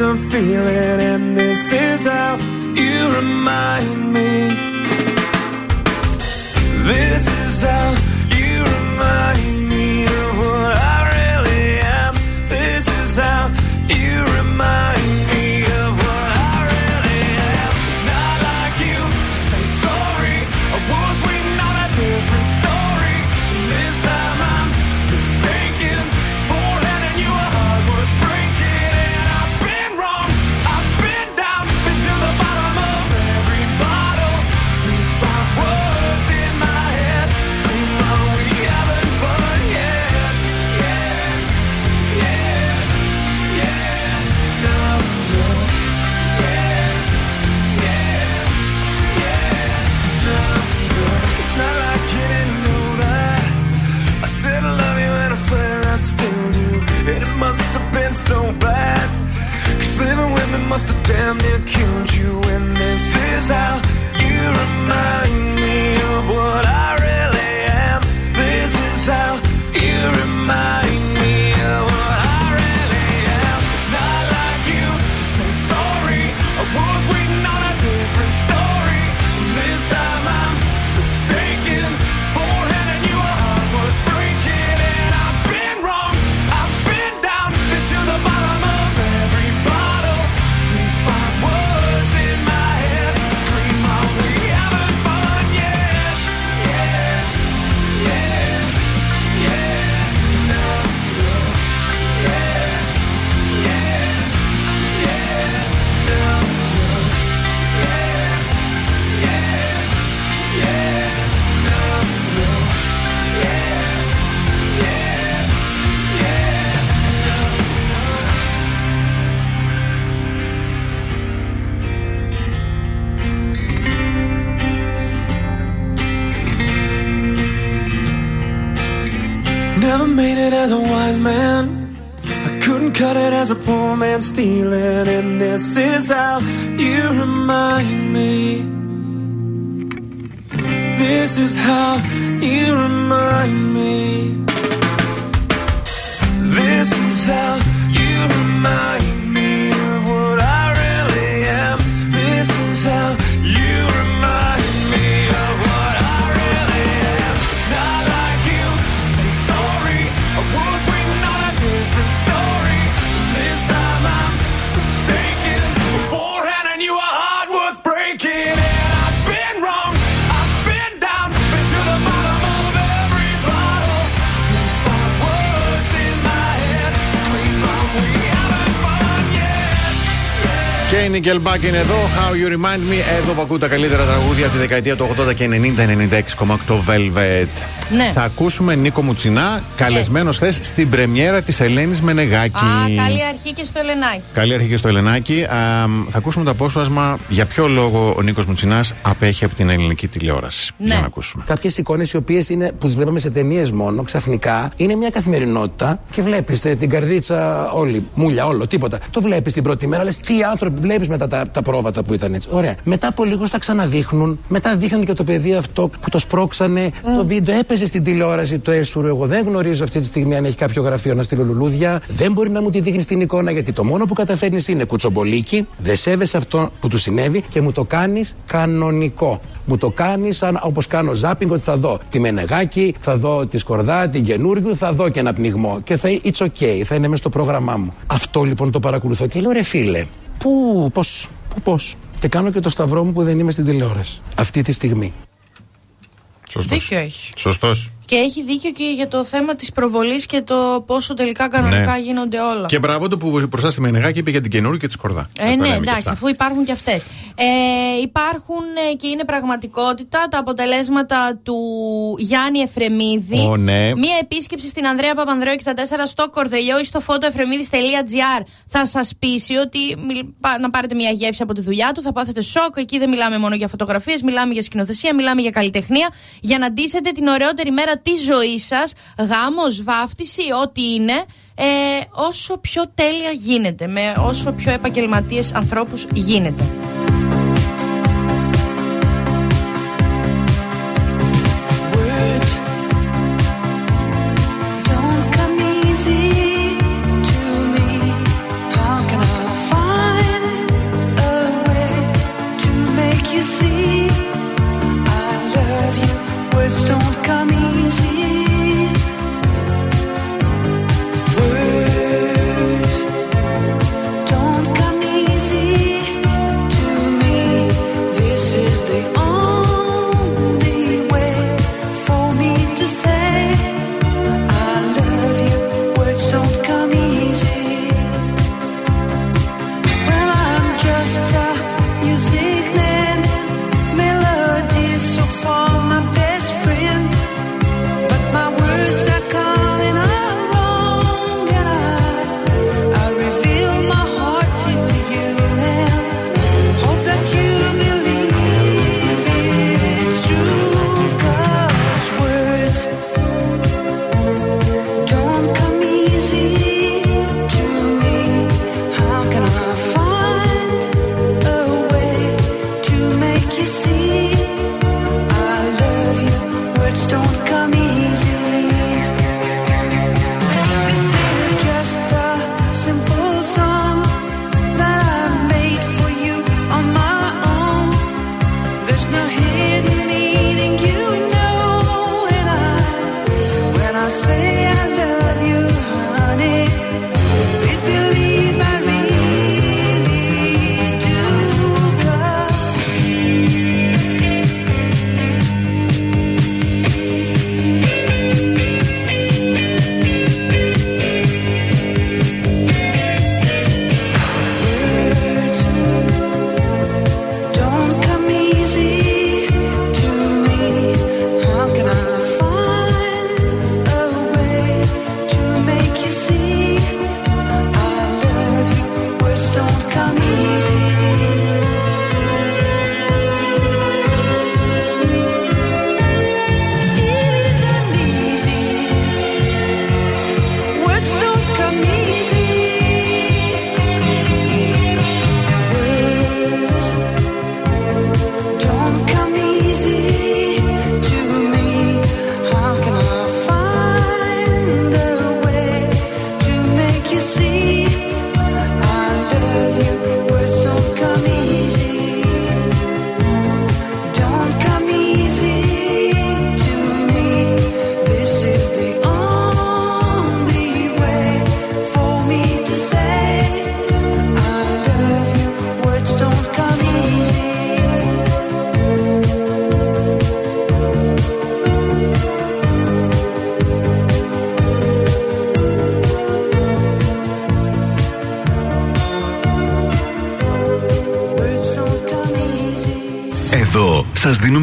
[SPEAKER 13] of feeling.
[SPEAKER 5] Και η Nickelback είναι εδώ. How you remind me. Εδώ που ακούτε τα καλύτερα τραγούδια από τη δεκαετία του 80 και 90-96,8 Velvet.
[SPEAKER 3] Ναι.
[SPEAKER 5] Θα ακούσουμε Νίκο Μουτσινά, καλεσμένος θες στην πρεμιέρα της Ελένης Μενεγάκη.
[SPEAKER 3] Α, καλή αρχή και στο Ελενάκι.
[SPEAKER 5] Καλή αρχή και στο Ελενάκι. Α, θα ακούσουμε το απόσπασμα για ποιο λόγο ο Νίκος Μουτσινάς απέχει από την ελληνική τηλεόραση;
[SPEAKER 3] Ναι.
[SPEAKER 5] Για να ακούσουμε.
[SPEAKER 19] Κάποιες εικόνες οι οποίες που τις βλέπαμε σε ταινίες μόνο, ξαφνικά είναι μια καθημερινότητα και βλέπεις την καρδίτσα όλη, μούλια, όλο, τίποτα. Το βλέπεις την πρώτη μέρα, λες τι άνθρωποι βλέπεις μετά τα, τα πρόβατα που ήταν έτσι. Ωραία. Μετά από λίγο στα ξαναδείχνουν, μετά δείχνουν και το παιδί αυτό που το σπρώξανε. Το βίντεο έπαιζε στην τηλεόραση το έσουρο. Εγώ δεν γνωρίζω αυτή τη στιγμή αν έχει κάποιο γραφείο να στείλω λουλούδια. Δεν μπορεί να μου τη δείχνει την εικόνα γιατί το μόνο που καταφέρνεις είναι κουτσομπολίκι. Δεν σέβεσαι αυτό που του συνέβη και μου το κάνεις κανονικό. Μου το κάνεις σαν όπως κάνω ζάπινγκ ότι θα δω τη Μενεγάκη, θα δω τη Σκορδά, την καινούργιου, θα δω και ένα πνιγμό. Και θα it's okay, θα είναι μέσα στο πρόγραμμά μου. Αυτό λοιπόν το παρακολουθώ και λέω ρε φίλε, πού, πώς, πού, πώς. Και κάνω και το σταυρό μου που δεν είμαι στην τηλεόραση. Αυτή τη στιγμή.
[SPEAKER 5] Σωστός.
[SPEAKER 3] Δίκιο έχεις.
[SPEAKER 5] Σωστός.
[SPEAKER 3] Και έχει δίκιο και για το θέμα της προβολής και το πόσο τελικά κανονικά
[SPEAKER 5] Ναι.
[SPEAKER 3] γίνονται όλα.
[SPEAKER 5] Και μπράβο του που μπροστά στη Μενεγάκη είπε για την καινούργια και τη Σκορδά.
[SPEAKER 3] Ε,
[SPEAKER 5] Να τα
[SPEAKER 3] ναι,
[SPEAKER 5] λέμε και
[SPEAKER 3] εντάξει,
[SPEAKER 5] αυτά.
[SPEAKER 3] αφού υπάρχουν και αυτές. Ε, υπάρχουν ε, και είναι πραγματικότητα τα αποτελέσματα του Γιάννη Εφρεμίδη.
[SPEAKER 5] Ω, ναι.
[SPEAKER 3] Μία επίσκεψη στην Ανδρέα Παπανδρέου 64 στο Κορδελιό ή στο photoefremidis.gr θα σας πείσει ότι μιλ- πά- να πάρετε μια γεύση από τη δουλειά του, θα πάθετε σοκ. Εκεί δεν μιλάμε μόνο για φωτογραφίες, μιλάμε για σκηνοθεσία, μιλάμε για καλλιτεχνία. Για να ντύσετε την ωραιότερη μέρα τη ζωή σας, γάμος, βάφτιση, ό,τι είναι, ε, όσο πιο τέλεια γίνεται, με όσο πιο επαγγελματίες ανθρώπους γίνεται.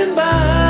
[SPEAKER 13] Passing by,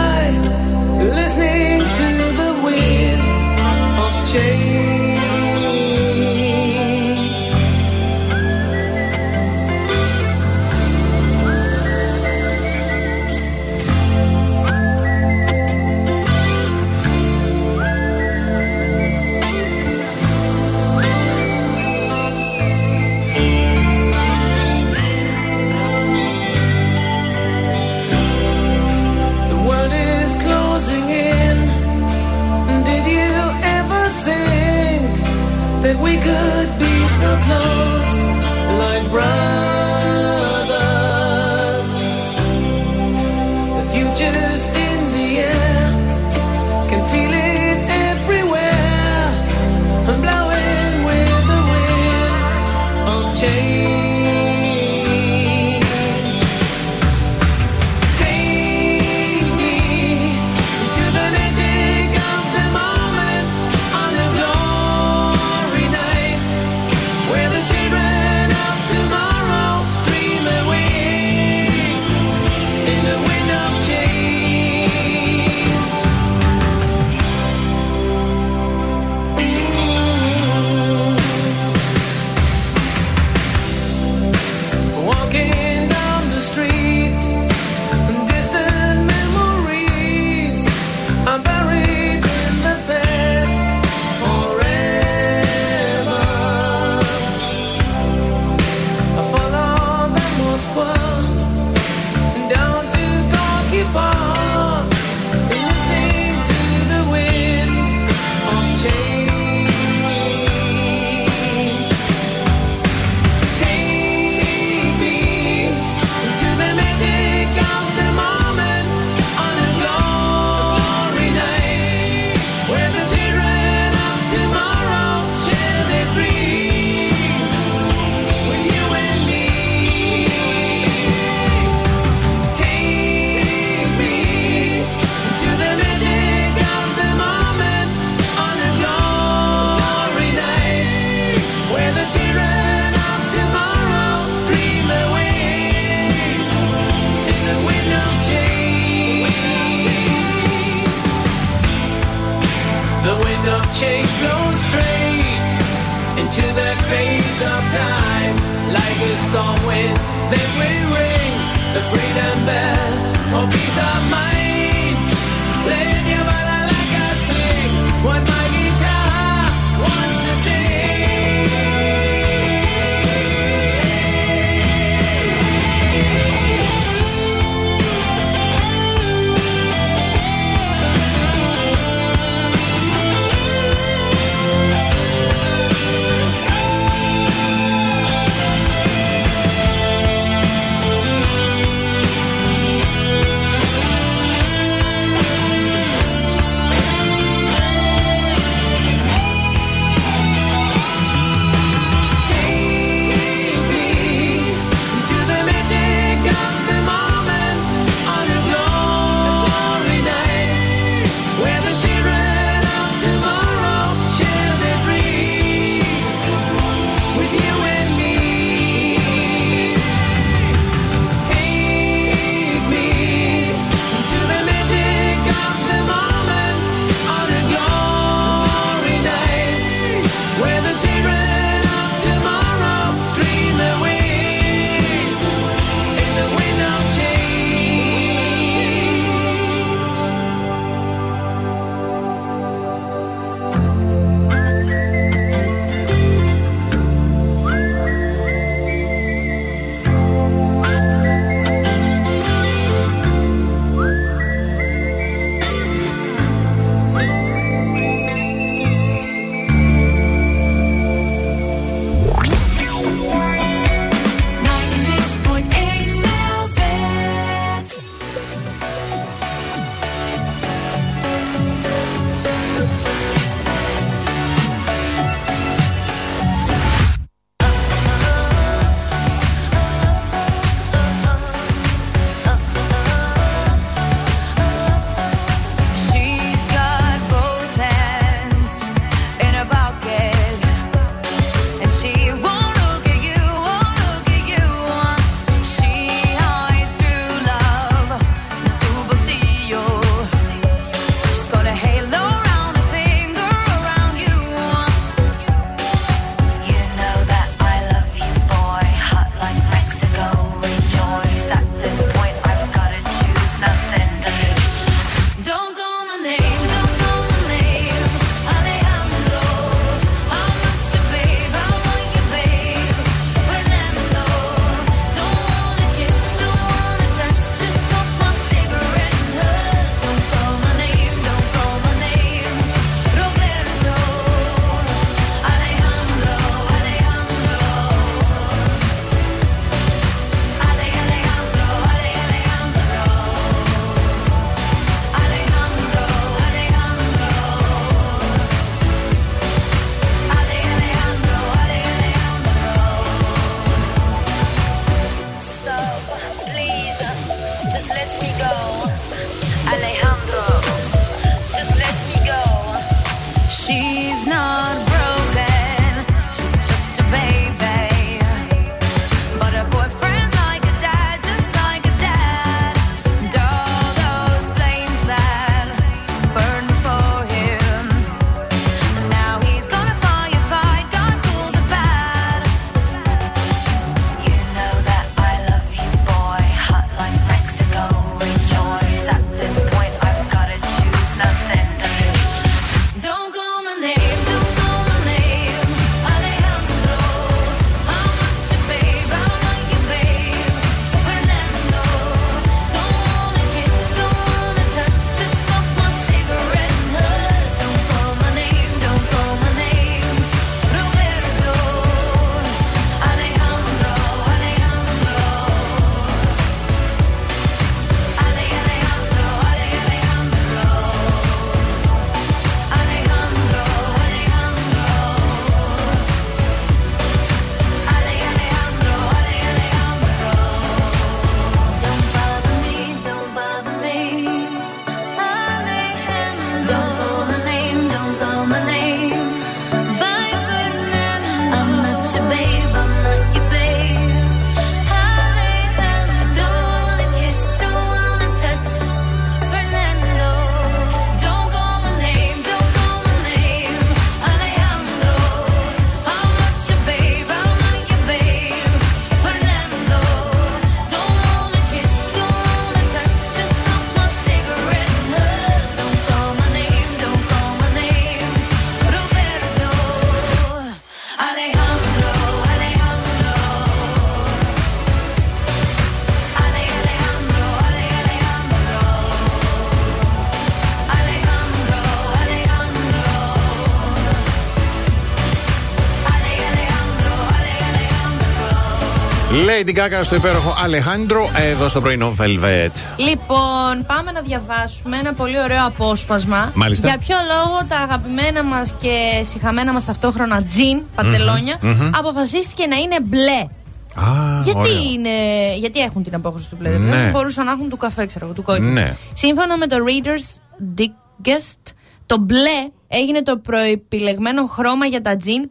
[SPEAKER 14] Alejandro.
[SPEAKER 5] Lady Gaga στο υπέροχο Αλεχάντρο εδώ στο πρωινό Velvet.
[SPEAKER 3] Λοιπόν, πάμε να διαβάσουμε ένα πολύ ωραίο απόσπασμα.
[SPEAKER 5] Μάλιστα.
[SPEAKER 3] Για ποιο λόγο τα αγαπημένα μας και συχαμένα μας ταυτόχρονα τζιν, παντελόνια,
[SPEAKER 5] μμμ.
[SPEAKER 3] αποφασίστηκε να είναι μπλε.
[SPEAKER 5] Α,
[SPEAKER 3] γιατί,
[SPEAKER 5] ωραίο.
[SPEAKER 3] είναι, γιατί έχουν την απόχρωση του μπλε, ρε
[SPEAKER 5] Ναι.
[SPEAKER 3] παιδί μου, μπορούσαν να έχουν του καφέ, ξέρω εγώ, του κόκκινου.
[SPEAKER 5] Ναι.
[SPEAKER 3] Σύμφωνα με το Reader's Digest, το μπλε έγινε το προεπιλεγμένο χρώμα για τα τζιν πριν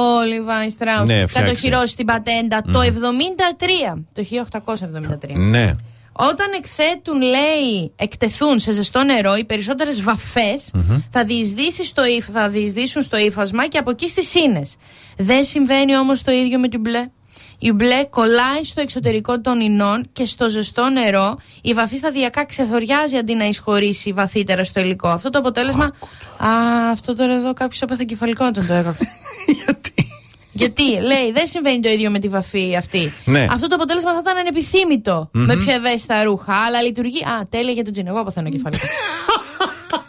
[SPEAKER 3] ο Levi Strauss
[SPEAKER 5] Ναι, φτιάξει.
[SPEAKER 3] κατοχυρώσει την πατέντα το 73, το 1873.
[SPEAKER 5] Ναι.
[SPEAKER 3] Όταν εκθέτουν, λέει, εκτεθούν σε ζεστό νερό, οι περισσότερες θα, διεισδύσει στο ύφ- θα διεισδύσουν στο ύφασμα και από εκεί στις ίνες. Δεν συμβαίνει όμως το ίδιο με την μπλε. Η μπλε κολλάει στο εξωτερικό των ινών και στο ζεστό νερό η βαφή σταδιακά ξεθοριάζει αντί να εισχωρήσει βαθύτερα στο υλικό. Αυτό το αποτέλεσμα. Α, αυτό τώρα εδώ κάποιος έπαθε κεφαλικότητα το έγραφε. Γιατί, λέει, δεν συμβαίνει το ίδιο με τη βαφή αυτή.
[SPEAKER 5] Ναι.
[SPEAKER 3] Αυτό το αποτέλεσμα θα ήταν ανεπιθύμητο
[SPEAKER 5] Μμμ.
[SPEAKER 3] με πιο ευαίσθητα ρούχα, αλλά λειτουργεί. Α, τέλεια για τον τζιν. Εγώ παθαίνω κεφαλικό.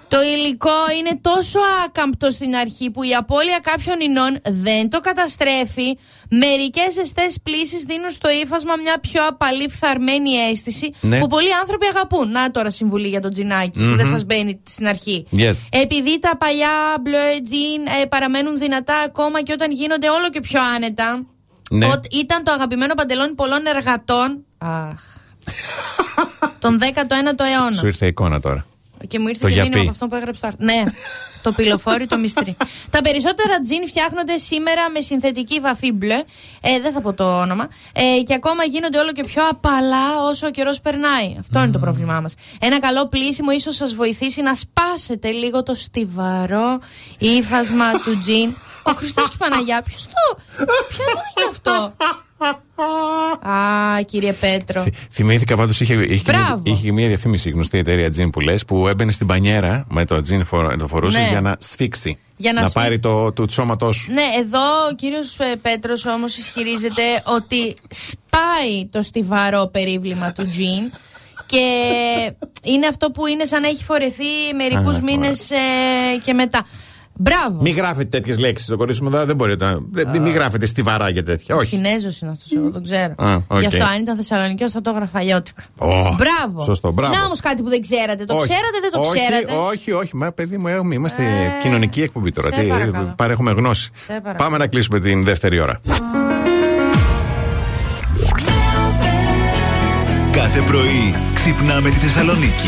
[SPEAKER 3] το υλικό είναι τόσο άκαμπτο στην αρχή που η απώλεια κάποιων ινών δεν το καταστρέφει. Μερικές ζεστές πλήσεις δίνουν στο ύφασμα μια πιο απαλή φθαρμένη αίσθηση
[SPEAKER 5] Ναι.
[SPEAKER 3] που πολλοί άνθρωποι αγαπούν. Να τώρα συμβουλή για τον τζινάκι που δεν
[SPEAKER 5] Μμμ.
[SPEAKER 3] σας μπαίνει στην αρχή.
[SPEAKER 5] Yes.
[SPEAKER 3] Επειδή τα παλιά μπλε τζιν ε, παραμένουν δυνατά ακόμα και όταν γίνονται όλο και πιο άνετα.
[SPEAKER 5] Ναι.
[SPEAKER 3] Ότι ήταν το αγαπημένο παντελόνι πολλών εργατών. Αχ. τον 19ο αιώνα.
[SPEAKER 5] Σου ήρθε η εικόνα τώρα.
[SPEAKER 3] Και μου ήρθε
[SPEAKER 5] Το
[SPEAKER 3] και
[SPEAKER 5] γιαπί.
[SPEAKER 3] μήνυμα από αυτό που έγραψε το άρθρο. Ναι, το πυλοφόρι, το μυστρί. Τα περισσότερα τζιν φτιάχνονται σήμερα με συνθετική βαφή μπλε. Ε, δεν θα πω το όνομα. Ε, και ακόμα γίνονται όλο και πιο απαλά όσο ο καιρός περνάει. Αυτό είναι το πρόβλημά μας. Ένα καλό πλήσιμο ίσως σας βοηθήσει να σπάσετε λίγο το στιβαρό ύφασμα του τζιν. Ο Χριστός και η Παναγιά, ποιος το. Ποιο είναι αυτό; Α, κύριε Πέτρο.
[SPEAKER 5] Θυμήθηκα πάντως είχε, είχε,
[SPEAKER 3] Μπράβο.
[SPEAKER 5] είχε μια διαφήμιση γνωστή εταιρεία τζιν που λες που έμπαινε στην πανιέρα με το τζιν φορ, το φορούσε
[SPEAKER 3] Ναι.
[SPEAKER 5] για να σφίξει.
[SPEAKER 3] Για να
[SPEAKER 5] πάρει
[SPEAKER 3] σφίξει.
[SPEAKER 5] το, το σώματός σου.
[SPEAKER 3] Ναι, εδώ ο κύριος Πέτρος όμως ισχυρίζεται ότι σπάει το στιβαρό περίβλημα του τζιν και είναι αυτό που είναι σαν να έχει φορεθεί μερικούς
[SPEAKER 5] Α,
[SPEAKER 3] μήνες και μετά. Μπράβο.
[SPEAKER 5] Μην γράφετε τέτοιες λέξεις στο κορίτσι μου, δεν μπορείτε. να- δεν- Μην γράφετε στιβαρά και τέτοια. Όχι.
[SPEAKER 3] Κινέζος είναι αυτός, εγώ τον ξέρω.
[SPEAKER 5] Α, οκ.
[SPEAKER 3] Γι' αυτό αν ήταν Θεσσαλονικιός θα το έγραφα αλλιώτικα.
[SPEAKER 5] Ω,
[SPEAKER 3] Μπράβο.
[SPEAKER 5] Σωστό, μπράβο.
[SPEAKER 3] Να όμως κάτι που δεν ξέρατε. Το
[SPEAKER 5] Όχι.
[SPEAKER 3] ξέρατε, δεν το
[SPEAKER 5] όχι,
[SPEAKER 3] ξέρατε.
[SPEAKER 5] Όχι, όχι, μα παιδί μου, έχουμε- είμαστε κοινωνική εκπομπή τώρα.
[SPEAKER 3] σε
[SPEAKER 5] Τι,
[SPEAKER 3] παρακαλώ.
[SPEAKER 5] παρέχουμε γνώση.
[SPEAKER 3] Σε παρακαλώ.
[SPEAKER 5] Πάμε να κλείσουμε την δεύτερη ώρα.
[SPEAKER 1] Κάθε πρωί ξυπνάμε τη Θεσσαλονίκη.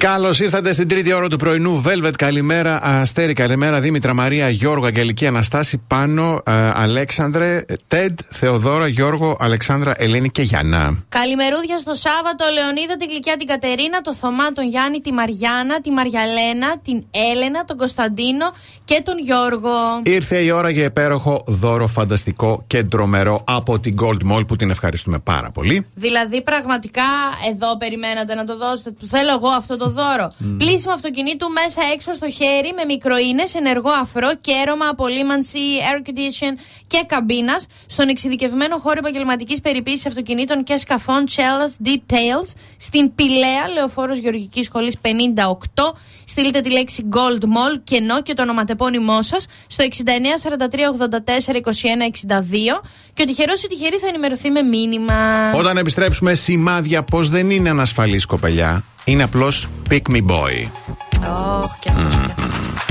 [SPEAKER 20] 96.8
[SPEAKER 5] Καλώς ήρθατε στην τρίτη ώρα του πρωινού Velvet. Καλημέρα, Αστέρη. Καλημέρα, Δήμητρα Μαρία, Γιώργο, Αγγελική Αναστάση, Πάνο, ε, Αλέξανδρε, Τεντ, Θεοδόρα, Γιώργο, Αλεξάνδρα, Ελένη και Γιάννα.
[SPEAKER 21] Καλημερούδια στο Σάββατο, Λεωνίδα, την Γλυκιά, την Κατερίνα, το Θωμά, τον Γιάννη, τη Μαριάννα, τη Μαριαλένα, την Έλενα, τον Κωνσταντίνο και τον Γιώργο.
[SPEAKER 5] Ήρθε η ώρα για υπέροχο δώρο φανταστικό και ντρομερό από την Gold Mall που την ευχαριστούμε πάρα πολύ.
[SPEAKER 21] Δηλαδή, πραγματικά εδώ περιμένατε να το δώσετε. Του θέλω εγώ αυτό το δώρο. Πλήσιμο αυτοκινήτου μέσα έξω στο χέρι με μικροίνες, ενεργό αφρό, κέρωμα, απολύμανση, air condition και καμπίνας στον εξειδικευμένο χώρο επαγγελματικής περιποίησης αυτοκινήτων και σκαφών Cellas Details στην Πηλαία, λεωφόρος Γεωργικής Σχολής 58. Στείλτε τη λέξη Gold Mall κενό και το ονοματεπώνυμό σας στο 6943842162 και ο τυχερό ή τυχερή θα ενημερωθεί με μήνυμα.
[SPEAKER 5] Όταν επιστρέψουμε, σημάδια πω δεν είναι ανασφαλή κοπελιά. Είναι απλώς pick me boy.
[SPEAKER 21] Ωχ, και αυτός και αυτός.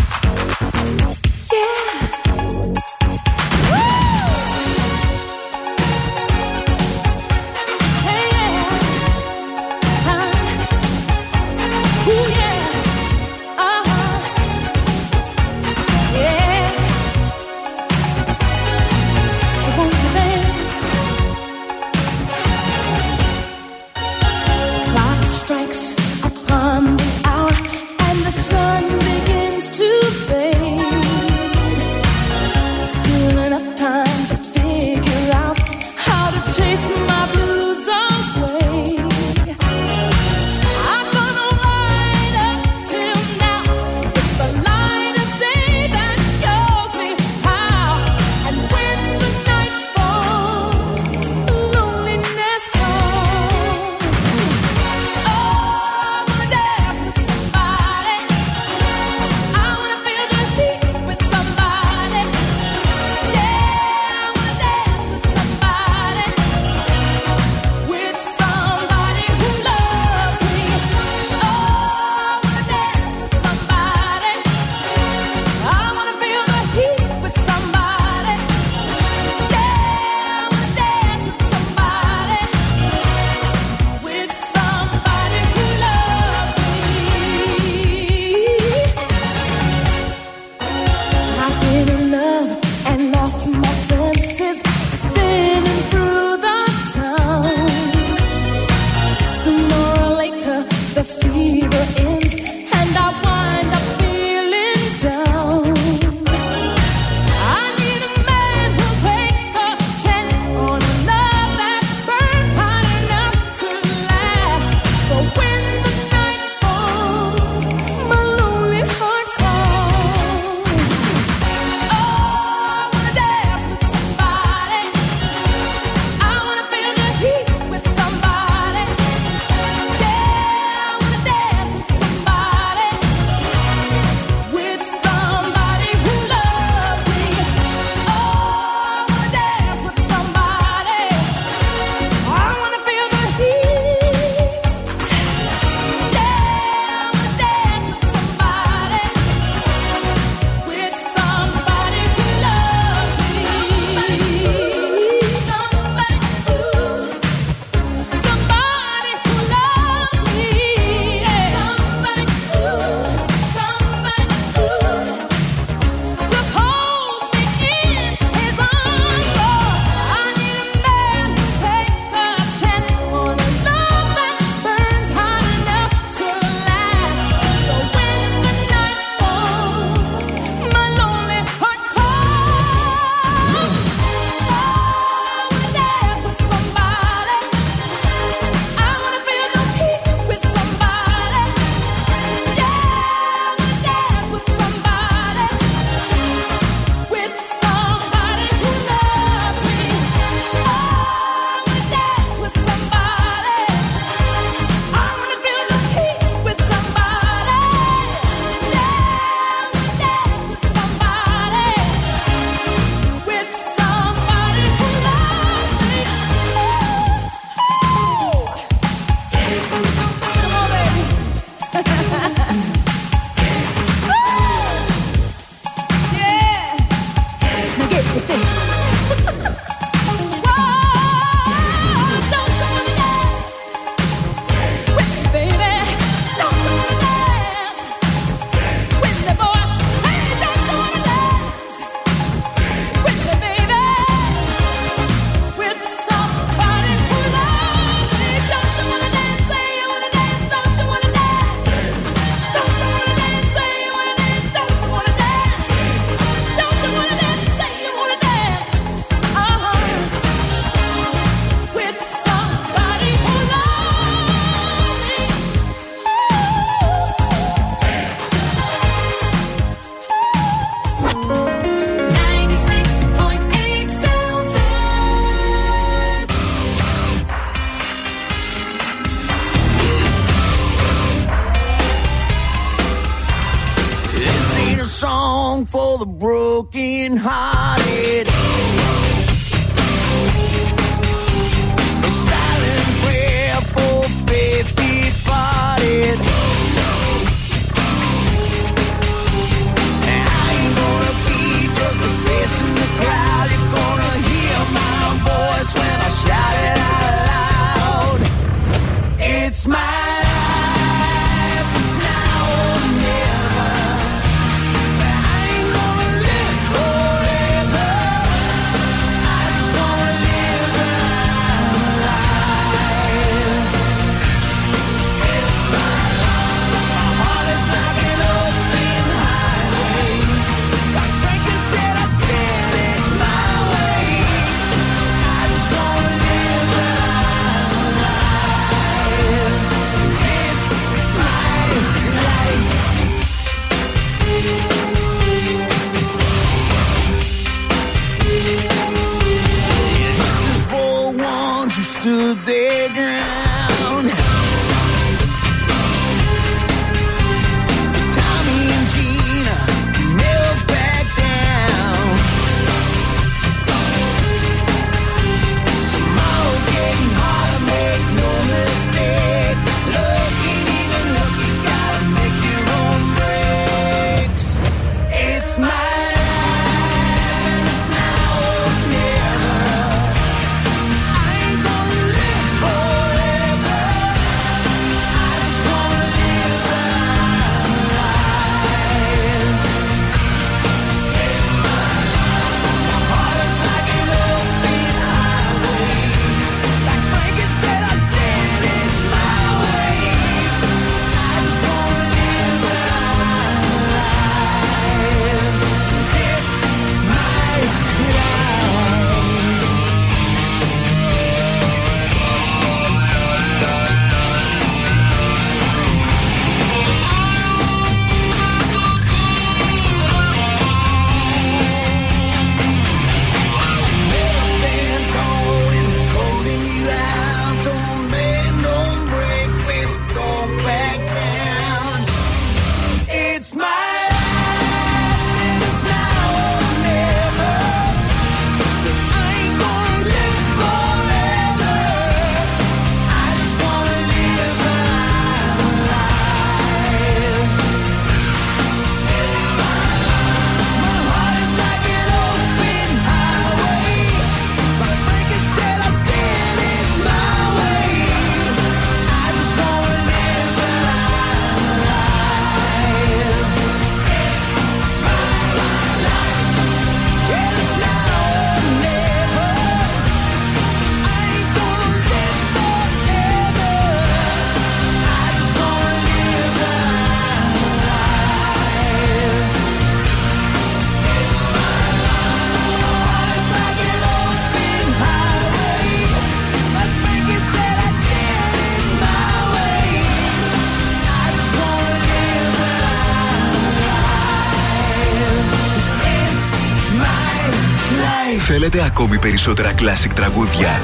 [SPEAKER 1] ακόμη περισσότερα κλασικ τραγούδια.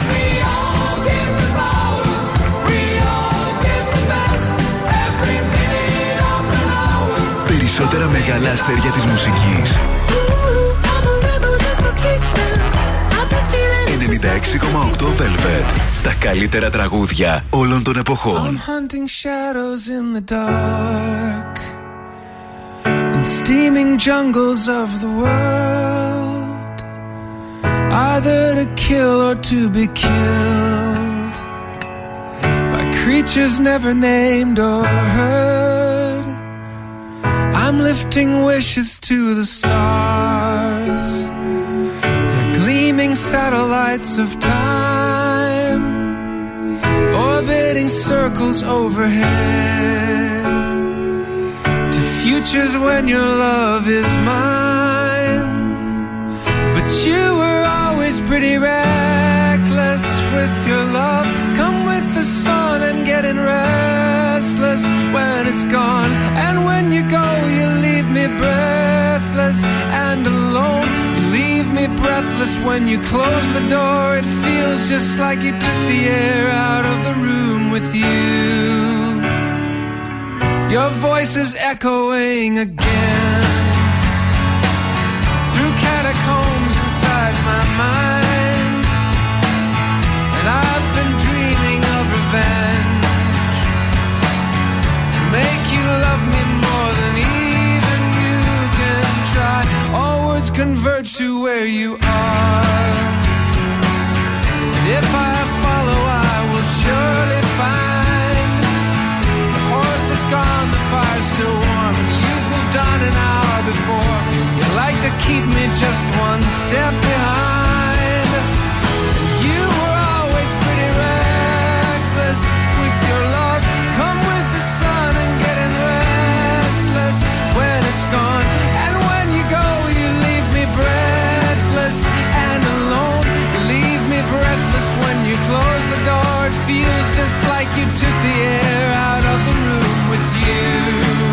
[SPEAKER 1] Περισσότερα μεγάλα αστέρια της μουσικής. 96,8 Velvet. Τα καλύτερα τραγούδια όλων των εποχών.
[SPEAKER 13] Steaming jungles of the world. Either to kill or to be killed by creatures never named or heard. I'm lifting wishes to the stars, the gleaming satellites of time, orbiting circles overhead to futures when your love is mine. But you were always pretty reckless with your love. Come with the sun and getting restless when it's gone. And when you go, you leave me breathless and alone. You leave me breathless when you close the door. It feels just like you took the air out of the room with you. Your voice is echoing again through catacombs inside my mind. Converge to where you are. And if I follow, I will surely find the horse is gone, the fire's still warm, and you've moved on an hour before. You like to keep me just one step behind. You were always pretty reckless with your love. You close the door. It feels just like you took the air out of the room with you.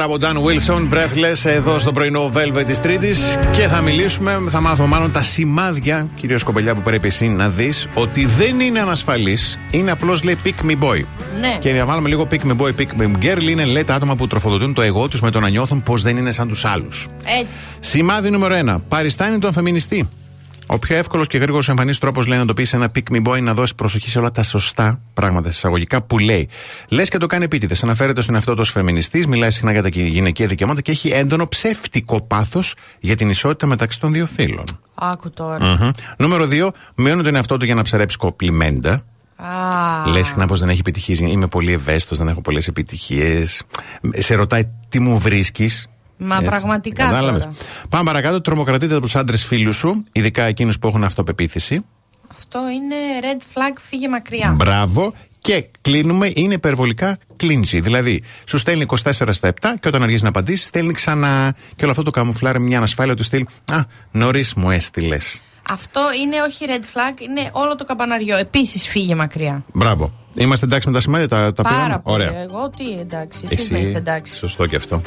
[SPEAKER 13] You.
[SPEAKER 5] Τραγουδάρα από Dan Wilson, Breathless, εδώ στο πρωινό Velvet της Τρίτης. Και θα μιλήσουμε, θα μάθω μάλλον τα σημάδια, κυρίως κοπελιά, που πρέπει εσύ να δεις ότι δεν είναι ανασφαλής. Είναι απλώς λέει pick me boy.
[SPEAKER 3] Ναι.
[SPEAKER 5] Και να βάλουμε λίγο pick me boy, pick me girl. Είναι λέει τα άτομα που τροφοδοτούν το εγώ τους με το να νιώθουν πως δεν είναι σαν τους άλλους.
[SPEAKER 3] Έτσι.
[SPEAKER 5] Σημάδι νούμερο 1. Παριστάνει τον φεμινιστή. Ο πιο εύκολος και γρήγορος εμφανής τρόπος λέει να το πεις σε ένα pick me boy να δώσεις προσοχή σε όλα τα σωστά πράγματα εισαγωγικά που λέει. Λες και το κάνει επίτηδες. Αναφέρεται στον εαυτό του ως φεμινιστής, μιλάει συχνά για τα γυναικεία δικαιώματα και έχει έντονο ψεύτικο πάθος για την ισότητα μεταξύ των δύο φύλων.
[SPEAKER 3] Άκου τώρα.
[SPEAKER 5] Μμμ. Νούμερο 2. Μειώνει τον εαυτό του για να ψαρέψει κοπλιμέντα.
[SPEAKER 3] Α.
[SPEAKER 5] Λες συχνά πως δεν έχει επιτυχίες. Είμαι πολύ ευαίσθητος, δεν έχω πολλές επιτυχίες. Σε ρωτάει τι μου βρίσκεις;
[SPEAKER 3] Μα πραγματικά
[SPEAKER 5] Κατάλαβες.
[SPEAKER 3] τώρα.
[SPEAKER 5] Πάμε παρακάτω. Τρομοκρατείτε από τους άντρες φίλους σου, ειδικά εκείνους που έχουν αυτοπεποίθηση.
[SPEAKER 3] Αυτό είναι red flag, φύγε μακριά.
[SPEAKER 5] Μπράβο. Και κλείνουμε, είναι υπερβολικά κλίντσι. Δηλαδή, σου στέλνει 24 στα 7 και όταν αργήσει να απαντήσεις, στέλνει ξανά. Και όλο αυτό το καμουφλάρει μια ανασφάλεια του στυλ. Α, νωρίς μου έστειλες.
[SPEAKER 3] Αυτό είναι όχι red flag, είναι όλο το καμπαναριό. Επίσης φύγε μακριά.
[SPEAKER 5] Μπράβο. Είμαστε εντάξει με τα σημάδια, τα, τα
[SPEAKER 3] Πάρα
[SPEAKER 5] πήγαμε.
[SPEAKER 3] πολύ.
[SPEAKER 5] Ωραία.
[SPEAKER 3] Εγώ τι εντάξει, εσείς δεν είστε εντάξει.
[SPEAKER 5] Σωστό και αυτό.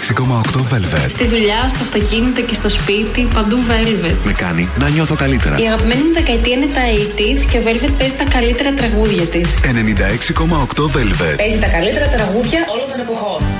[SPEAKER 15] 96,8
[SPEAKER 8] Velvet.
[SPEAKER 2] Στη δουλειά, στο αυτοκίνητο και στο σπίτι, παντού Velvet.
[SPEAKER 22] Με κάνει να νιώθω καλύτερα.
[SPEAKER 2] Η αγαπημένη μου δεκαετία είναι τα 80s και ο Velvet παίζει τα καλύτερα τραγούδια της.
[SPEAKER 8] 96,8 Velvet.
[SPEAKER 2] Παίζει τα καλύτερα τραγούδια όλων των εποχών.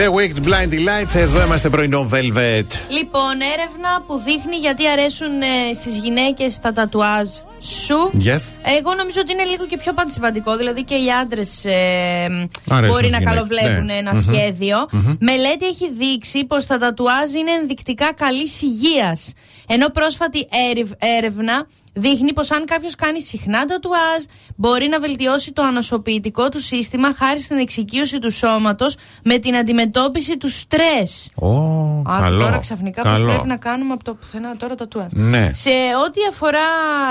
[SPEAKER 23] The
[SPEAKER 5] Wicked Blind Lights, εδώ είμαστε πρωινό Velvet.
[SPEAKER 3] Λοιπόν, έρευνα που δείχνει γιατί αρέσουν ε, στις γυναίκες τα τατουάζ σου.
[SPEAKER 5] Yes.
[SPEAKER 3] Εγώ νομίζω ότι είναι λίγο και πιο σημαντικό. Δηλαδή και οι άντρες
[SPEAKER 5] Αρέσουν
[SPEAKER 3] μπορεί
[SPEAKER 5] στις
[SPEAKER 3] να
[SPEAKER 5] γυναίκες.
[SPEAKER 3] καλοβλέπουν
[SPEAKER 5] Ναι.
[SPEAKER 3] ένα
[SPEAKER 5] Μμμ.
[SPEAKER 3] σχέδιο.
[SPEAKER 5] Μμμ.
[SPEAKER 3] Μελέτη έχει δείξει πως τα τατουάζ είναι ενδεικτικά καλής υγείας. Ενώ πρόσφατη έρευ- έρευνα δείχνει πως αν κάποιος κάνει συχνά τατουάζ, μπορεί να βελτιώσει το ανοσοποιητικό του σύστημα χάρη στην εξοικείωση του σώματος με την αντιμετώπιση του στρες.
[SPEAKER 5] Ω,
[SPEAKER 3] Α,
[SPEAKER 5] καλό.
[SPEAKER 3] τώρα ξαφνικά πώ
[SPEAKER 5] καλό.
[SPEAKER 3] πρέπει να κάνουμε από το πουθενά τώρα τατουάζ.
[SPEAKER 5] Ναι.
[SPEAKER 3] Σε ό,τι αφορά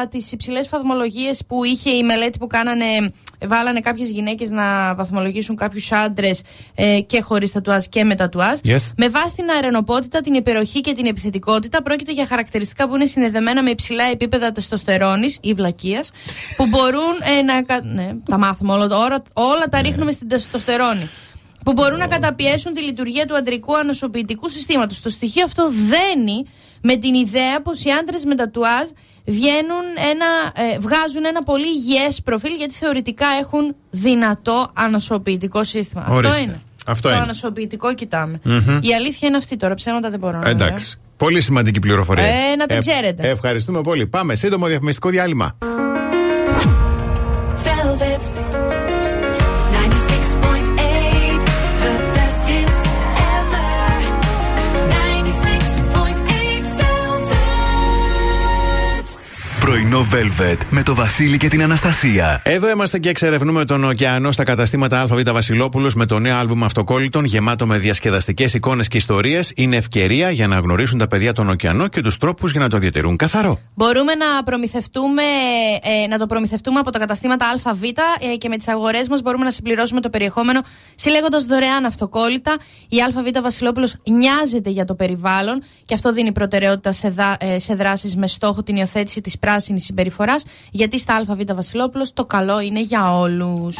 [SPEAKER 3] τις υψηλές βαθμολογίε που είχε η μελέτη που κάνανε, βάλανε κάποιες γυναίκες να βαθμολογήσουν κάποιους άντρες ε, και χωρίς τατουάζ και με τατουάζ.
[SPEAKER 5] Yes.
[SPEAKER 3] Με βάση την αρενοπότητα, την υπεροχή και την επιθετικότητα, πρόκειται για χαρακτηριστικά που είναι συνδεδεμένα με υψηλά επίπεδα τεστοστερόνη ή βλακείας, που μπορούν ε, να. κα- Ναι, τα μάθουμε όλα, όλα, όλα τα ρίχνουμε στην τεστοστερόνη. Που μπορούν να καταπιέσουν τη λειτουργία του αντρικού ανοσοποιητικού συστήματος. Το στοιχείο αυτό δένει με την ιδέα πως οι άντρες με τατουάζ βγαίνουν ένα, ε, βγάζουν ένα πολύ υγιές προφίλ γιατί θεωρητικά έχουν δυνατό ανοσοποιητικό σύστημα.
[SPEAKER 5] Ορίστε.
[SPEAKER 3] Αυτό είναι.
[SPEAKER 5] Αυτό
[SPEAKER 3] το
[SPEAKER 5] είναι.
[SPEAKER 3] ανοσοποιητικό κοιτάμε.
[SPEAKER 5] Μμμ.
[SPEAKER 3] Η αλήθεια είναι αυτή τώρα. Ψέματα δεν μπορώ να λέω.
[SPEAKER 5] Εντάξει. Πολύ σημαντική πληροφορία.
[SPEAKER 3] Ε, να την ξέρετε.
[SPEAKER 5] Ευχαριστούμε πολύ. Πάμε. Σύντομο διαφημιστικό διάλειμμα.
[SPEAKER 1] Πρωινό Velvet με το Βασίλη και την Αναστασία.
[SPEAKER 5] Εδώ είμαστε και εξερευνούμε τον ωκεανό στα καταστήματα ΑΒ Βασιλόπουλος με το νέο άλμπουμ Αυτοκόλλητων γεμάτο με διασκεδαστικές εικόνες και ιστορίες. Είναι ευκαιρία για να γνωρίσουν τα παιδιά τον ωκεανό και τους τρόπους για να το διατηρούν καθαρό.
[SPEAKER 3] Μπορούμε να προμηθευτούμε, ε, να το προμηθευτούμε από τα καταστήματα ΑΒ ε, και με τις αγορές μας μπορούμε να συμπληρώσουμε το περιεχόμενο συλλέγοντας δωρεάν αυτοκόλλητα. Η ΑΒ Βασιλόπουλος νοιάζεται για το περιβάλλον και αυτό δίνει προτεραιότητα σε, δα, ε, σε δράσεις με στόχο την υιοθέτηση της πράσινης συμπεριφοράς. Γιατί στα ΑΒ Βασιλόπουλος το καλό είναι για
[SPEAKER 8] όλους.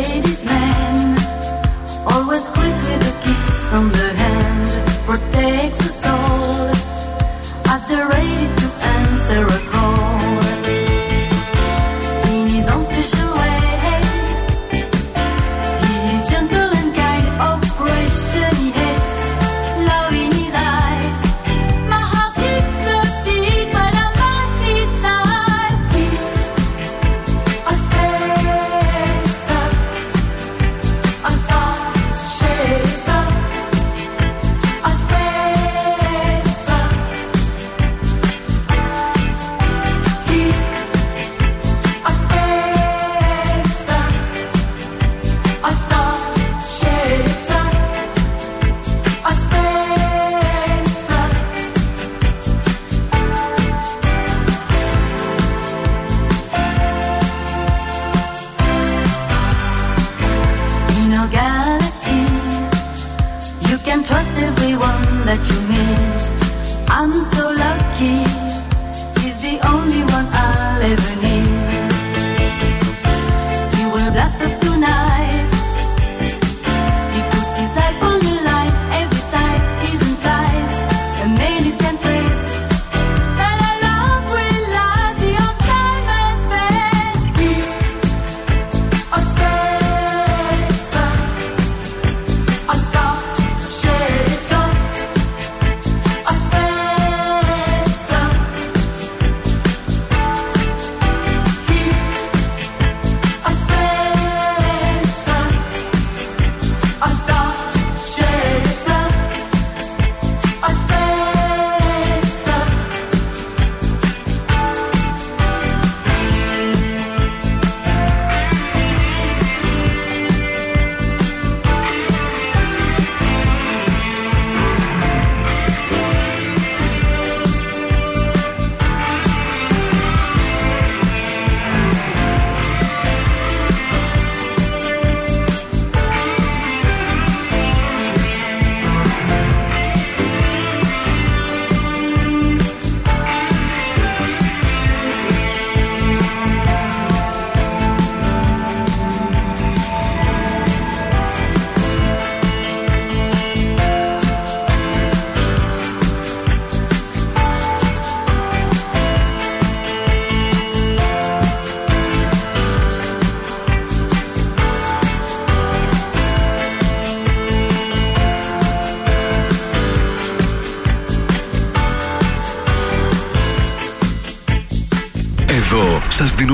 [SPEAKER 8] Ladies'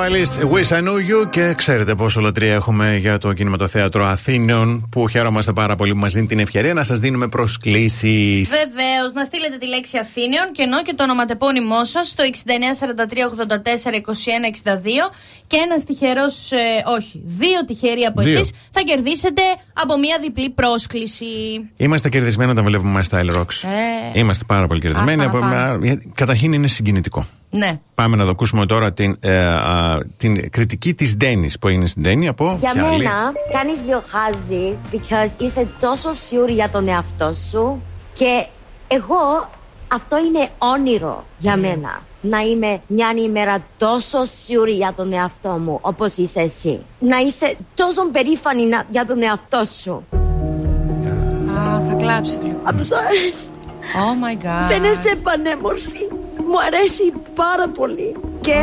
[SPEAKER 5] Revivalist, Wish I Knew You και ξέρετε πόσο λατρεία έχουμε για το κινηματοθέατρο Αθήνων που χαίρομαστε πάρα πολύ που μας δίνει την ευκαιρία να σας δίνουμε προσκλήσεις.
[SPEAKER 8] Βεβαίως, να στείλετε τη λέξη Αθήνεων και ενώ και το ονοματεπώνυμό σας στο 6943842162 και ένα τυχερός, όχι, δύο τυχεροί από
[SPEAKER 5] Δύο.
[SPEAKER 8] εσείς θα κερδίσετε από μία διπλή πρόσκληση.
[SPEAKER 5] Είμαστε κερδισμένοι όταν βλέπουμε My Style Rocks.
[SPEAKER 8] Ε,
[SPEAKER 5] Είμαστε πάρα πολύ κερδισμένοι.
[SPEAKER 8] Άστα να
[SPEAKER 5] Από-
[SPEAKER 8] πάμε.
[SPEAKER 5] μα- γιατί Καταρχήν είναι συγκινητικό.
[SPEAKER 8] Ναι.
[SPEAKER 5] Πάμε να το ακούσουμε τώρα την, ε, α, την κριτική της Ντένις που έγινε στην Ντένι από
[SPEAKER 24] Για
[SPEAKER 5] ποια άλλη;
[SPEAKER 24] μένα, κάνεις διοχάζει because είσαι τόσο sure για τον εαυτό σου και εγώ αυτό είναι όνειρο για μένα. Να είμαι μια ημέρα τόσο sure για τον εαυτό μου όπως είσαι εσύ. Να είσαι τόσο περήφανη να- για τον εαυτό σου.
[SPEAKER 8] Α, θα κλάψει.
[SPEAKER 24] I'm sorry.
[SPEAKER 8] Oh my god.
[SPEAKER 24] Φαίνεσαι πανέμορφη. Μου αρέσει πάρα πολύ. Και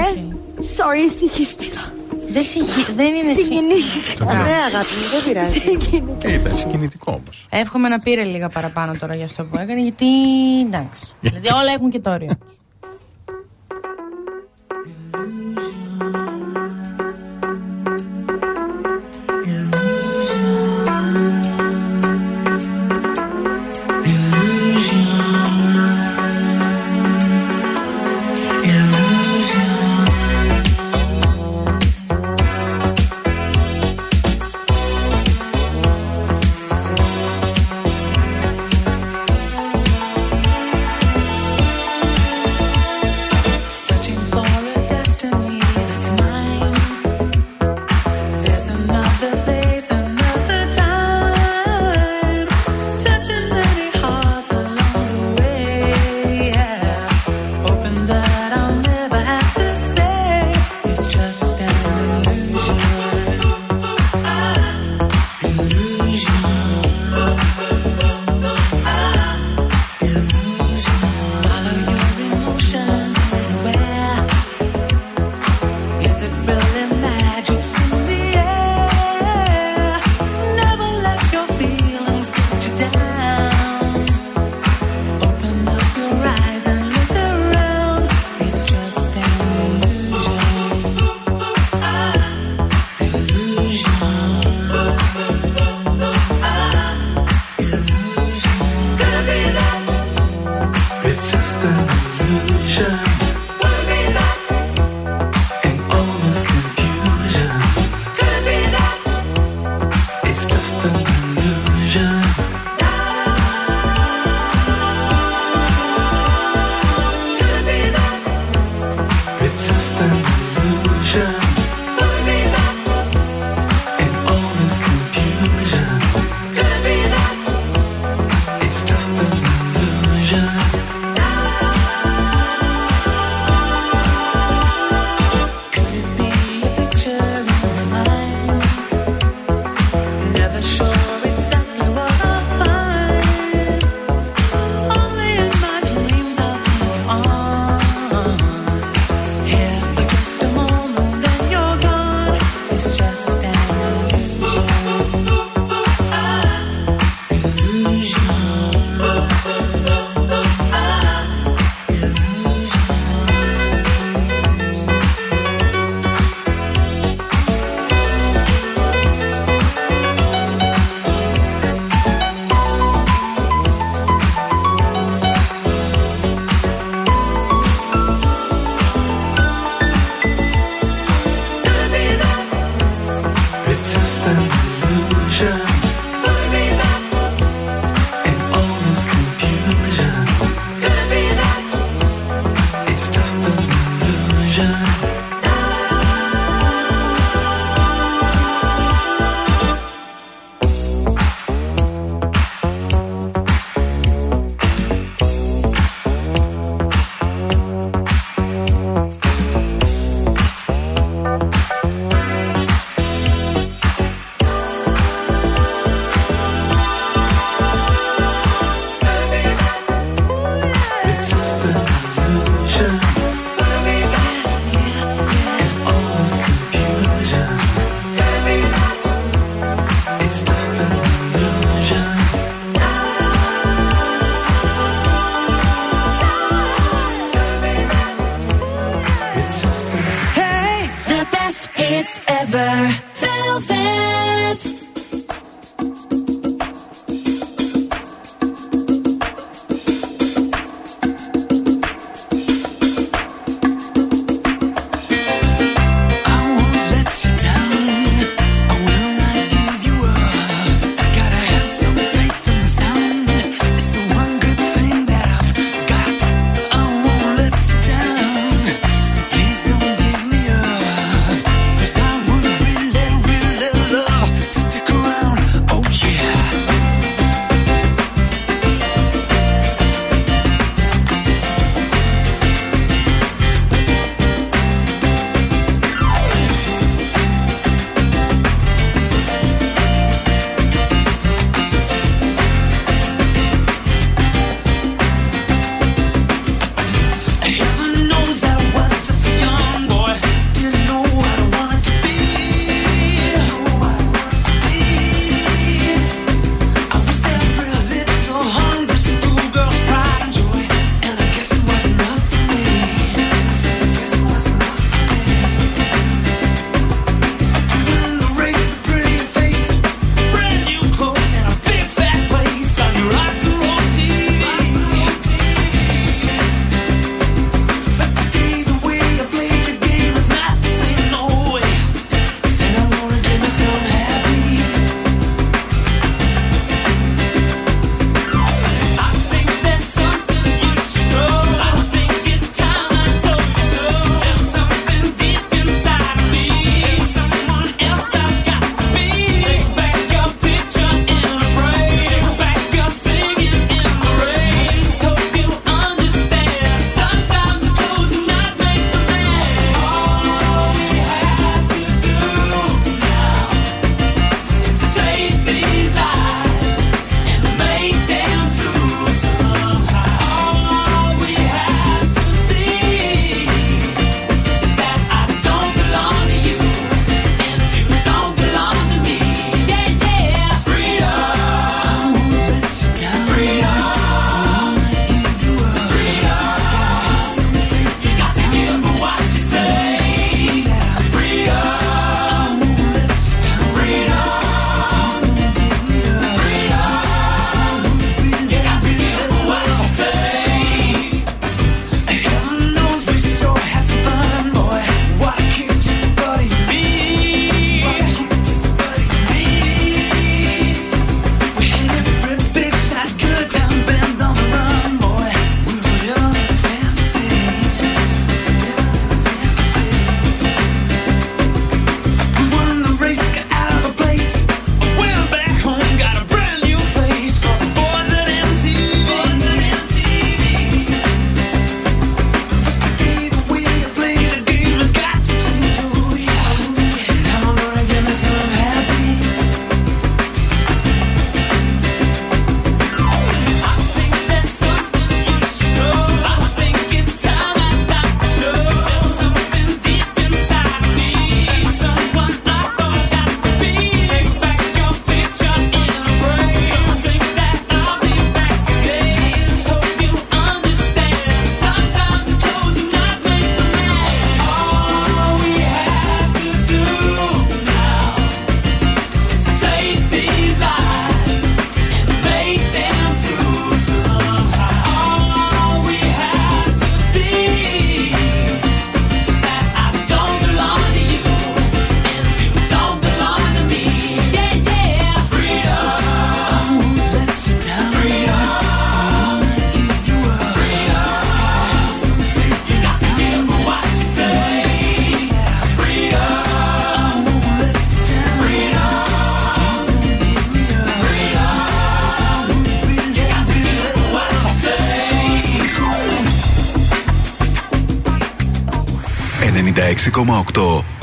[SPEAKER 24] sorry, συγχύστηκα.
[SPEAKER 8] Δεν, συγχύ- δεν είναι
[SPEAKER 24] Συγκινήθηκα.
[SPEAKER 8] Το
[SPEAKER 24] Ναι,
[SPEAKER 8] κάνω.
[SPEAKER 24] αγάπη μου, δεν πειράζει. Συγκινήθηκα.
[SPEAKER 5] Ήταν συγκινητικό όμως.
[SPEAKER 8] Εύχομαι να πήρε λίγα παραπάνω τώρα για αυτό που έκανε, γιατί εντάξει. δηλαδή όλα έχουν και το όριο.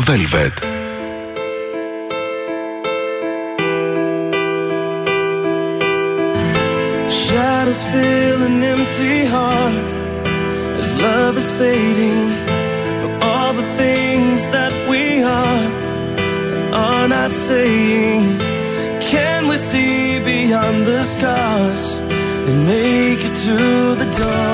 [SPEAKER 1] Velvet.
[SPEAKER 25] Shadows fill an empty heart as love is fading for all the things that we are are not saying. Can we see beyond the scars and make it to the dawn?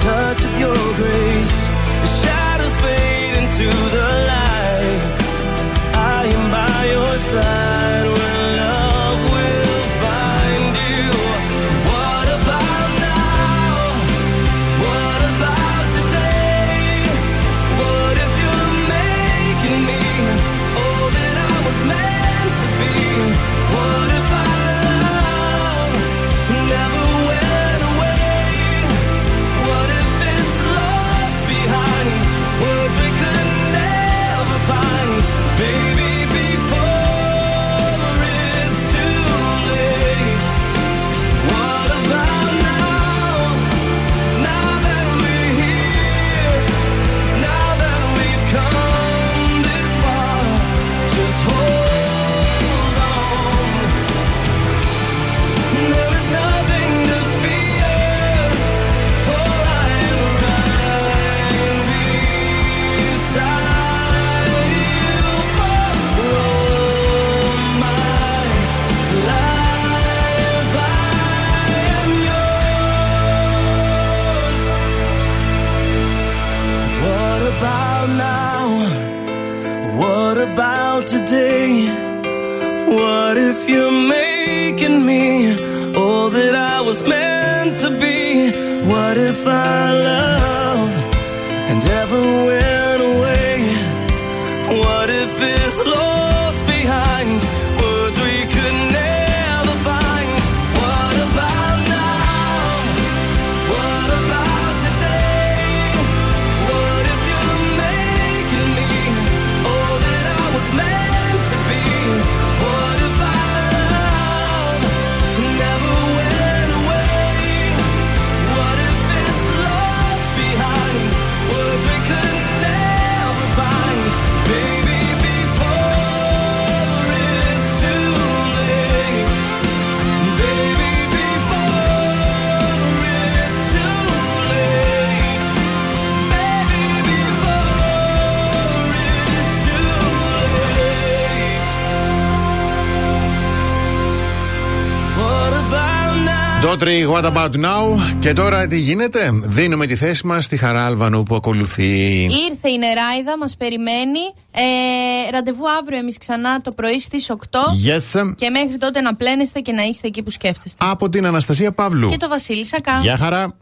[SPEAKER 25] touch of your
[SPEAKER 5] follow Και τώρα τι γίνεται, δίνουμε τη θέση μας στη Χαρά Αλβανού που ακολουθεί.
[SPEAKER 3] Ήρθε η νεράιδα, μας περιμένει. Ε, ραντεβού αύριο εμείς ξανά το πρωί στις 8.
[SPEAKER 5] Yes.
[SPEAKER 3] Και μέχρι τότε να πλένεστε και να είστε εκεί που σκέφτεστε.
[SPEAKER 5] Από την Αναστασία Παύλου.
[SPEAKER 3] Και το Βασίλη Σακά.
[SPEAKER 5] Γεια χαρά.